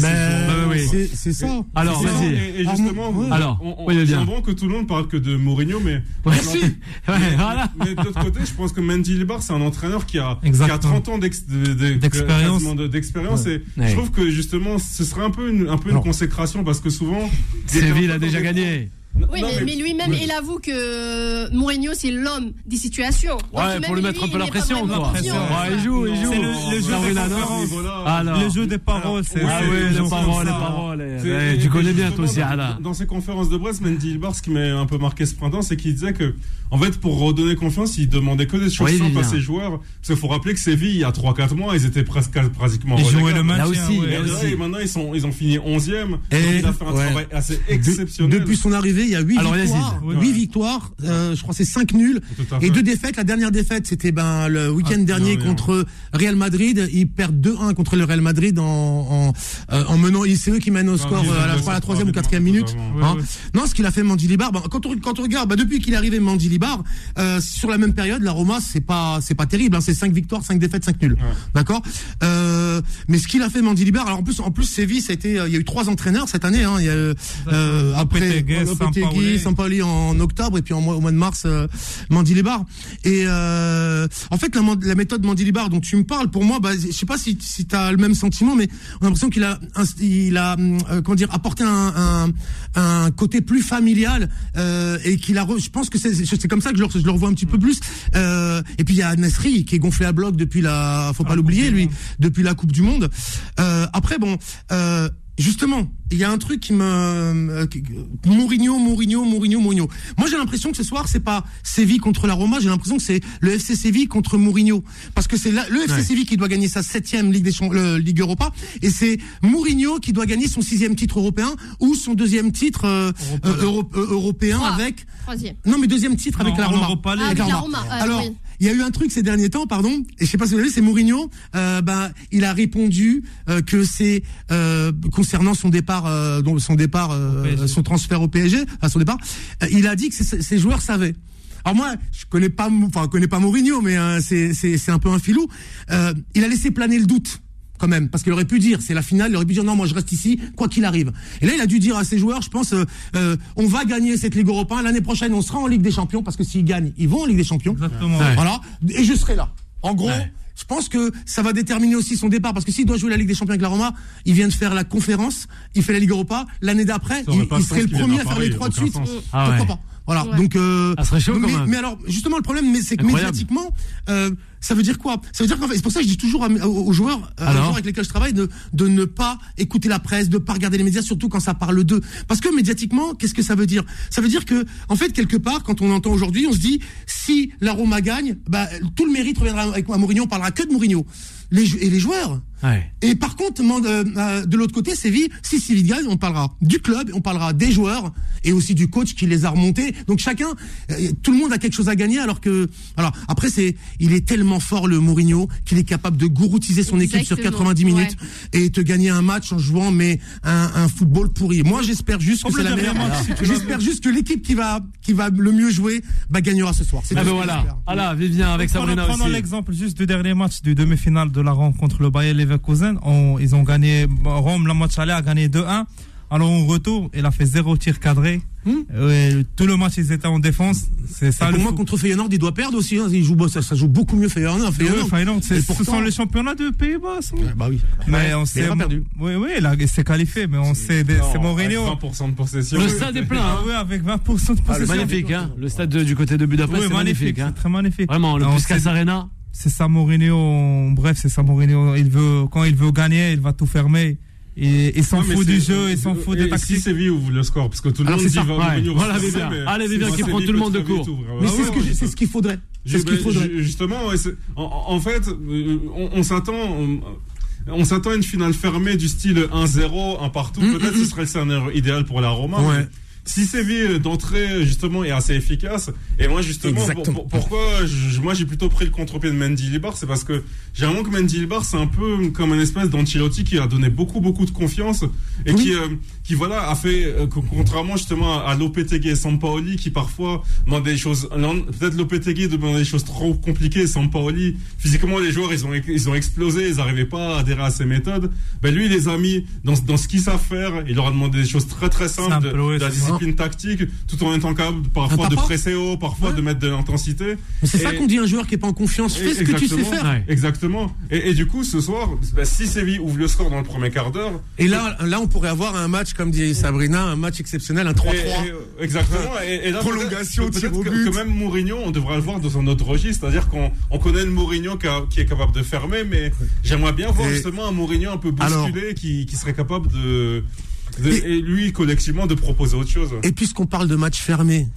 c'est ça. Alors, vas-y. Et, justement, alors, on, on, que tout le monde parle que de Mourinho, mais. voilà. mais de l'autre côté, je pense que Mendy Libar, c'est un entraîneur qui a, qui a 30 ans d'expérience. D'expérience. Et je trouve que justement, ce serait un peu une, un peu une consécration parce que souvent. Séville a déjà gagné. Oui, mais, lui-même, il avoue que Mourinho, c'est l'homme des situations. Ouais, pour lui mettre un peu la pression, quoi. il joue, il joue. C'est le, jeu des paroles. Le jeu des paroles, c'est. Ah oui, les paroles, les paroles. Tu connais bien, toi aussi, Dans ses conférences de presse, Mendy Hilbert, ce qui m'a un peu marqué ce printemps, c'est qu'il disait que, en fait, pour redonner confiance, il demandait que des choses simples à ses joueurs. Parce qu'il faut rappeler que Séville, il y a 3-4 mois, ils étaient presque pratiquement Ils jouaient le match. Là aussi. Et maintenant, ils ont fini 11e. Il a fait un travail assez exceptionnel. Depuis son arrivée, il y a 8 victoires. 8 victoires, euh, je crois c'est 5 nuls et deux défaites. La dernière défaite, c'était ben le week-end ah, dernier contre Real Madrid. Ils perdent 2-1 contre le Real Madrid en en, euh, en menant. C'est eux qui mènent au score euh, à la, la troisième ou quatrième minute. Hein. Non, ce qu'il a fait Mandilibar, ben, quand on quand on regarde, ben, depuis qu'il est arrivé Mandilibar, euh, sur la même période, la Roma c'est pas c'est pas terrible. Hein, c'est 5 victoires, 5 défaites, 5 nuls. D'accord? Euh, mais ce qu'il a fait Mandilibar, alors en plus en plus Séville, ça a été, il y a eu trois entraîneurs cette année. Hein, il y a, euh, après Sampoli en octobre et puis en, au mois de mars euh, Mandilibar. Et euh, en fait la, la méthode Mandilibar dont tu me parles, pour moi, bah, je sais pas si, si tu as le même sentiment, mais on a l'impression qu'il a, il a euh, comment dire, apporté un, un, un côté plus familial euh, et qu'il a, je pense que c'est comme ça que je le, je le revois un petit peu plus. Euh, et puis il y a Nesri qui est gonflé à bloc depuis la, faut pas ah, l'oublier lui, depuis la Coupe du Monde. Euh, après bon. Euh, Justement, il y a un truc qui me euh, Mourinho, Mourinho, Mourinho, Mourinho. Moi, j'ai l'impression que ce soir, c'est pas Séville contre la Roma. J'ai l'impression que c'est le FC Séville contre Mourinho, parce que c'est le FC Séville qui doit gagner sa septième Ligue des le, Ligue Europa, et c'est Mourinho qui doit gagner son sixième titre européen ou son deuxième titre euh, européen, euh, européen avec. Troisième. Non, mais deuxième titre avec la Roma. Avec la Roma. Alors, il y a eu un truc ces derniers temps, pardon, et je sais pas si vous avez vu, c'est Mourinho. Euh, ben, il a répondu euh, que c'est euh, concernant son départ, euh, donc son départ, euh, son transfert au PSG, à son départ. il a dit que ses, joueurs savaient. Alors moi, je connais pas, enfin, je connais pas Mourinho, mais hein, c'est un peu un filou. Euh, il a laissé planer le doute quand même, parce qu'il aurait pu dire, c'est la finale, il aurait pu dire non, moi je reste ici, quoi qu'il arrive. Et là, il a dû dire à ses joueurs, je pense, euh, euh, on va gagner cette Ligue Europa, l'année prochaine, on sera en Ligue des Champions, parce que s'ils gagnent, ils vont en Ligue des Champions. Exactement. Ouais. Voilà, et je serai là. En gros, Ouais. je pense que ça va déterminer aussi son départ, parce que s'il doit jouer la Ligue des Champions avec la Roma, il vient de faire la conférence, il fait la Ligue Europa, l'année d'après, il, serait le premier à faire les trois de suite. sens. Ah Pourquoi ouais. pas? Voilà, Ouais. donc euh, Ça serait chaud quand mais, même. mais alors justement le problème, mais c'est que Incroyable. médiatiquement, euh, ça veut dire quoi? Ça veut dire qu'en fait, c'est pour ça que je dis toujours aux, aux joueurs, euh, aux joueurs avec lesquels je travaille, de, de ne pas écouter la presse, de pas regarder les médias, surtout quand ça parle d'eux. Parce que médiatiquement, qu'est-ce que ça veut dire? Ça veut dire que, en fait, quelque part, quand on entend aujourd'hui, on se dit, si la Roma gagne, bah, tout le mérite reviendra avec à Mourinho, on parlera que de Mourinho. Les, et les joueurs, Ouais. et par contre, euh, euh, de l'autre côté, Séville, si Séville gagne, on parlera du club, on parlera des joueurs et aussi du coach qui les a remontés. Donc chacun, euh, tout le monde a quelque chose à gagner. Alors que, alors après, c'est, il est tellement fort le Mourinho qu'il est capable de gouroutiser son équipe sur Exactement, 90 minutes et te gagner un match en jouant mais un, un football pourri. Moi, j'espère juste que c'est la meilleure. J'espère juste que l'équipe qui va qui va le mieux jouer, bah gagnera ce soir. C'est Ah tout ben voilà. Voilà, Vivien avec Prenons- Sabrina Prenons aussi. l'exemple juste du dernier match du demi-finale de la rencontre contre le Bayer Leverkusen. On- ils ont gagné, Rome, la match aller a gagné 2-1. Alors au retour, il a fait zéro tir cadré. Ouais, tout le match, ils étaient en défense. C'est ça Et le pour moi, contre Feyenoord, il doit perdre aussi. Hein. Il joue, ça, ça joue beaucoup mieux Feyenoord. Ouais, Feyenoord. Feyenoord, c'est- Et ce pourtant- sont les championnats de Pays-Bas. Bah oui. Mais on il sait. pas perdu. Oui, oui, il, a- il s'est qualifié, mais on sait, c'est Mourinho. 20% de possession. Le stade est plein. Ah hein. oui, avec 20% de possession. Magnifique, hein. Le stade de- du côté de Budapest, Oui, c'est magnifique. hein. c'est très magnifique. Vraiment, le Puskas Arena. C'est ça Mourinho. Bref, c'est ça Mourinho. Il veut, quand il veut gagner, il va tout fermer. Et il s'en Ouais, fout du jeu, il s'en fout des et Si tactiques. Séville ouvre le score, parce que tout le Alors, monde c'est dit ça, va ouais. Mourinho va Voilà, Allez, Vivien, moi, qui prend tout le monde de court. Mais Ouais, c'est ce ouais, j'ai- c'est ce qu'il faudrait. C'est ce qu'il faudrait. ju- Justement, en, en fait, euh, on, on s'attend. On, s'attend à une finale fermée du style 1-0, un partout. Mm, Peut-être mm, ce serait le scénario idéal pour la Roma. Ouais. Si Séville d'entrée justement est assez efficace, et moi justement, pour- Exactement. pour- pourquoi je- moi j'ai plutôt pris le contre-pied de Mendy Libar, c'est parce que j'ai l'impression que Mendy Libar c'est un peu comme un espèce d'Ancelotti qui a donné beaucoup beaucoup de confiance et Oui. qui euh, qui voilà a fait euh, co- contrairement justement à Lopetegui et Sampaoli qui parfois demandent des choses peut-être Lopetegui demandait des choses trop compliquées Sampaoli physiquement les joueurs ils ont ils ont explosé ils n'arrivaient pas à adhérer à ses méthodes ben lui il les a mis dans dans ce qu'ils savent faire il leur a demandé des choses très très simples Simple, de. Discipline tactique tout en étant capable parfois de presser haut parfois Ouais. de mettre de l'intensité c'est ça qu'on dit un joueur qui est pas en confiance. Fais ce que tu sais faire. Ouais. Exactement. Et, et du coup, ce soir, bah, si Séville ouvre le score dans le premier quart d'heure, Et là, là, on pourrait avoir un match, comme dit Sabrina, un match exceptionnel, un 3-3. Et- et- euh, exactement. Et, et là, Prolongation, tir au but. que, que même Mourinho, on devrait le voir dans un autre registre. C'est-à-dire qu'on on connaît le Mourinho qui, a- qui est capable de fermer, mais j'aimerais bien voir Et- justement un Mourinho un peu Alors- bousculé qui, qui serait capable de, de- Et- et lui collectivement de proposer autre chose. Et puisqu'on parle de match fermé,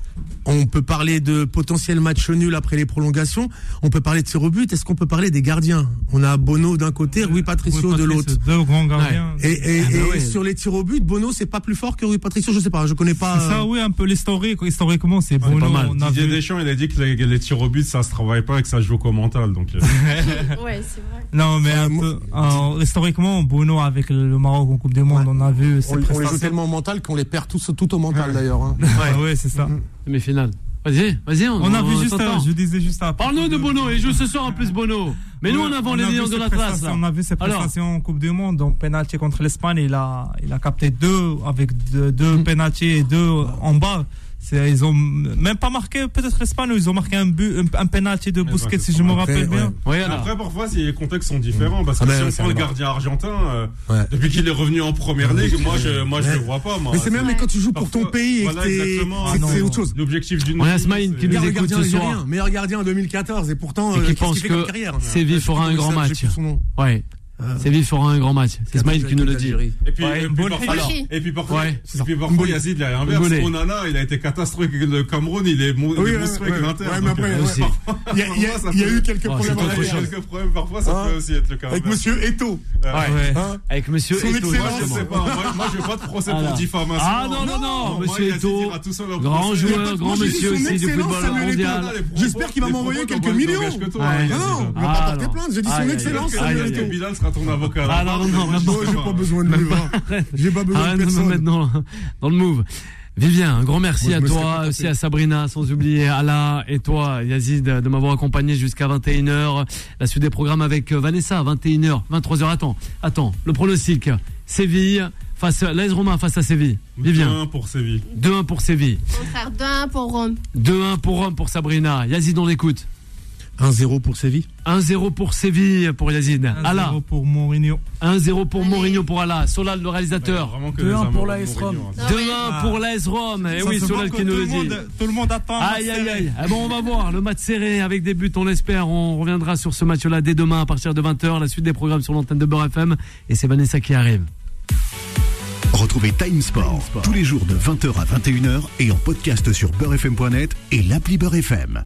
on peut parler de potentiel match nul après les prolongations. On peut parler de tir au but. Est-ce qu'on peut parler des gardiens? On a Bono d'un côté, Rui Patricio de l'autre. Deux grands gardiens. Et, et- Ah bah et ouais. sur les tirs au but, Bono, c'est pas plus fort que Rui Patricio. Je sais pas, je connais pas. C'est ça, euh, oui, un peu l'historique. Historiquement, c'est Ouais, Bono. pas mal. On a Didier vu- Deschamps, il a dit que les, les tirs au but, ça se travaille pas et que ça joue qu'au mental. Donc, euh, Ouais, c'est vrai. Non, mais un peu, euh, historiquement, Bono avec le Maroc en Coupe du Monde, Ouais. on a vu on, ses on les joue tellement au mental qu'on les perd tous tout au mental d'ailleurs. hein. Ouais, ouais, c'est ça. Demi-finale. Vas-y, vas-y. On a vu juste, euh, je disais juste à Parle-nous de Bono. Il joue ce soir en plus Bono. Mais nous, on a les vu lions de ses la classe. On a vu ses Alors prestations en Coupe du Monde, en penalty contre l'Espagne, il a, il a capté deux avec deux, deux Mm. penalty et deux en bas. Ils ont même pas marqué, peut-être l'Espagne, ils ont marqué un but, un, un penalty de Busquets, bah, si je me après, rappelle bien. ouais. Après, parfois, les contextes sont différents, parce que Ah ben, si on prend le gardien argentin, euh, Ouais. depuis qu'il est revenu en première ligue, moi, je, moi, je Ouais. le vois pas, moi. Mais c'est même quand tu joues pour ton pays voilà, c'est Ah, c'est autre chose. L'objectif d'une. On a Smaïn c'est- qui nous Meilleur écoute gardien ce soir. meilleur gardien en 2014 et pourtant Et euh, qui qu'est-ce pense que carrière Séville sais fera un grand match. Ouais. Séville fera un grand match. C'est Smaïl qui nous le dit. Et puis, Ouais, et puis parfois, et puis parfois, ouais, et c'est ça. puis parfois, Mbole. Yazid, il a l'inverse. Onana, il a été catastrophique avec le Cameroun, il est, mon- il Oui, monstrueux ouais, avec l'Inter. ouais, mais après, euh, Il y a- y a- y a eu quelques problèmes c'est. Quelques problèmes, parfois, ça Hein peut aussi être le cas. Avec monsieur Eto. Ouais. Hein Avec monsieur excellence. Moi, je sais pas. Moi, je veux pas de procès Ah, pour diffamation. Ah, non, non, non, monsieur au grand joueur, grand monsieur aussi du football mondial. J'espère qu'il va m'envoyer quelques millions. Non, non, il va Ah, pas porter non. plainte. J'ai dit son excellence, Samuel aïe, Ton avocat. Ah, non, non, non, maintenant, Non, j'ai pas besoin de lui. hein. J'ai pas besoin de Arrête de me personne. mettre dans, dans le move. Vivien, un grand merci Moi, à toi, aussi à Sabrina, sans oublier Ala et toi, Yazid, de m'avoir accompagné jusqu'à 21h. La suite des programmes avec euh, Vanessa, 21h, 23h. Attends, attends, le pronostic. Séville face, l'AS Romain face à Séville. Vivien. 1 pour Séville. 2-1 pour Séville. Contraire d'un pour Rome. 2-1 pour Rome pour Sabrina. Yazid, on l'écoute. 1-0 pour Séville. 1-0 pour Séville pour Yazid. 1-0 Ala. pour Mourinho. 1-0 pour Allez. Mourinho pour Ala. Solal, le réalisateur. Vraiment que 2-1 les amours pour l'AS Rome. Mourinho, hein. Ah 2-1 pour l'AS Rome. Et Ça oui, Solal que qui nous tout le monde- dit. Tout le monde attend. Aïe aïe aïe. Ah bon, on va voir le match serré avec des buts, on l'espère. On reviendra sur ce match-là dès demain à partir de 20h. La suite des programmes sur l'antenne de Beurre FM. Et c'est Vanessa qui arrive. Retrouvez Time Sport tous les jours de 20h à 21h et en podcast sur beurrefm.net et l'appli Beurre FM.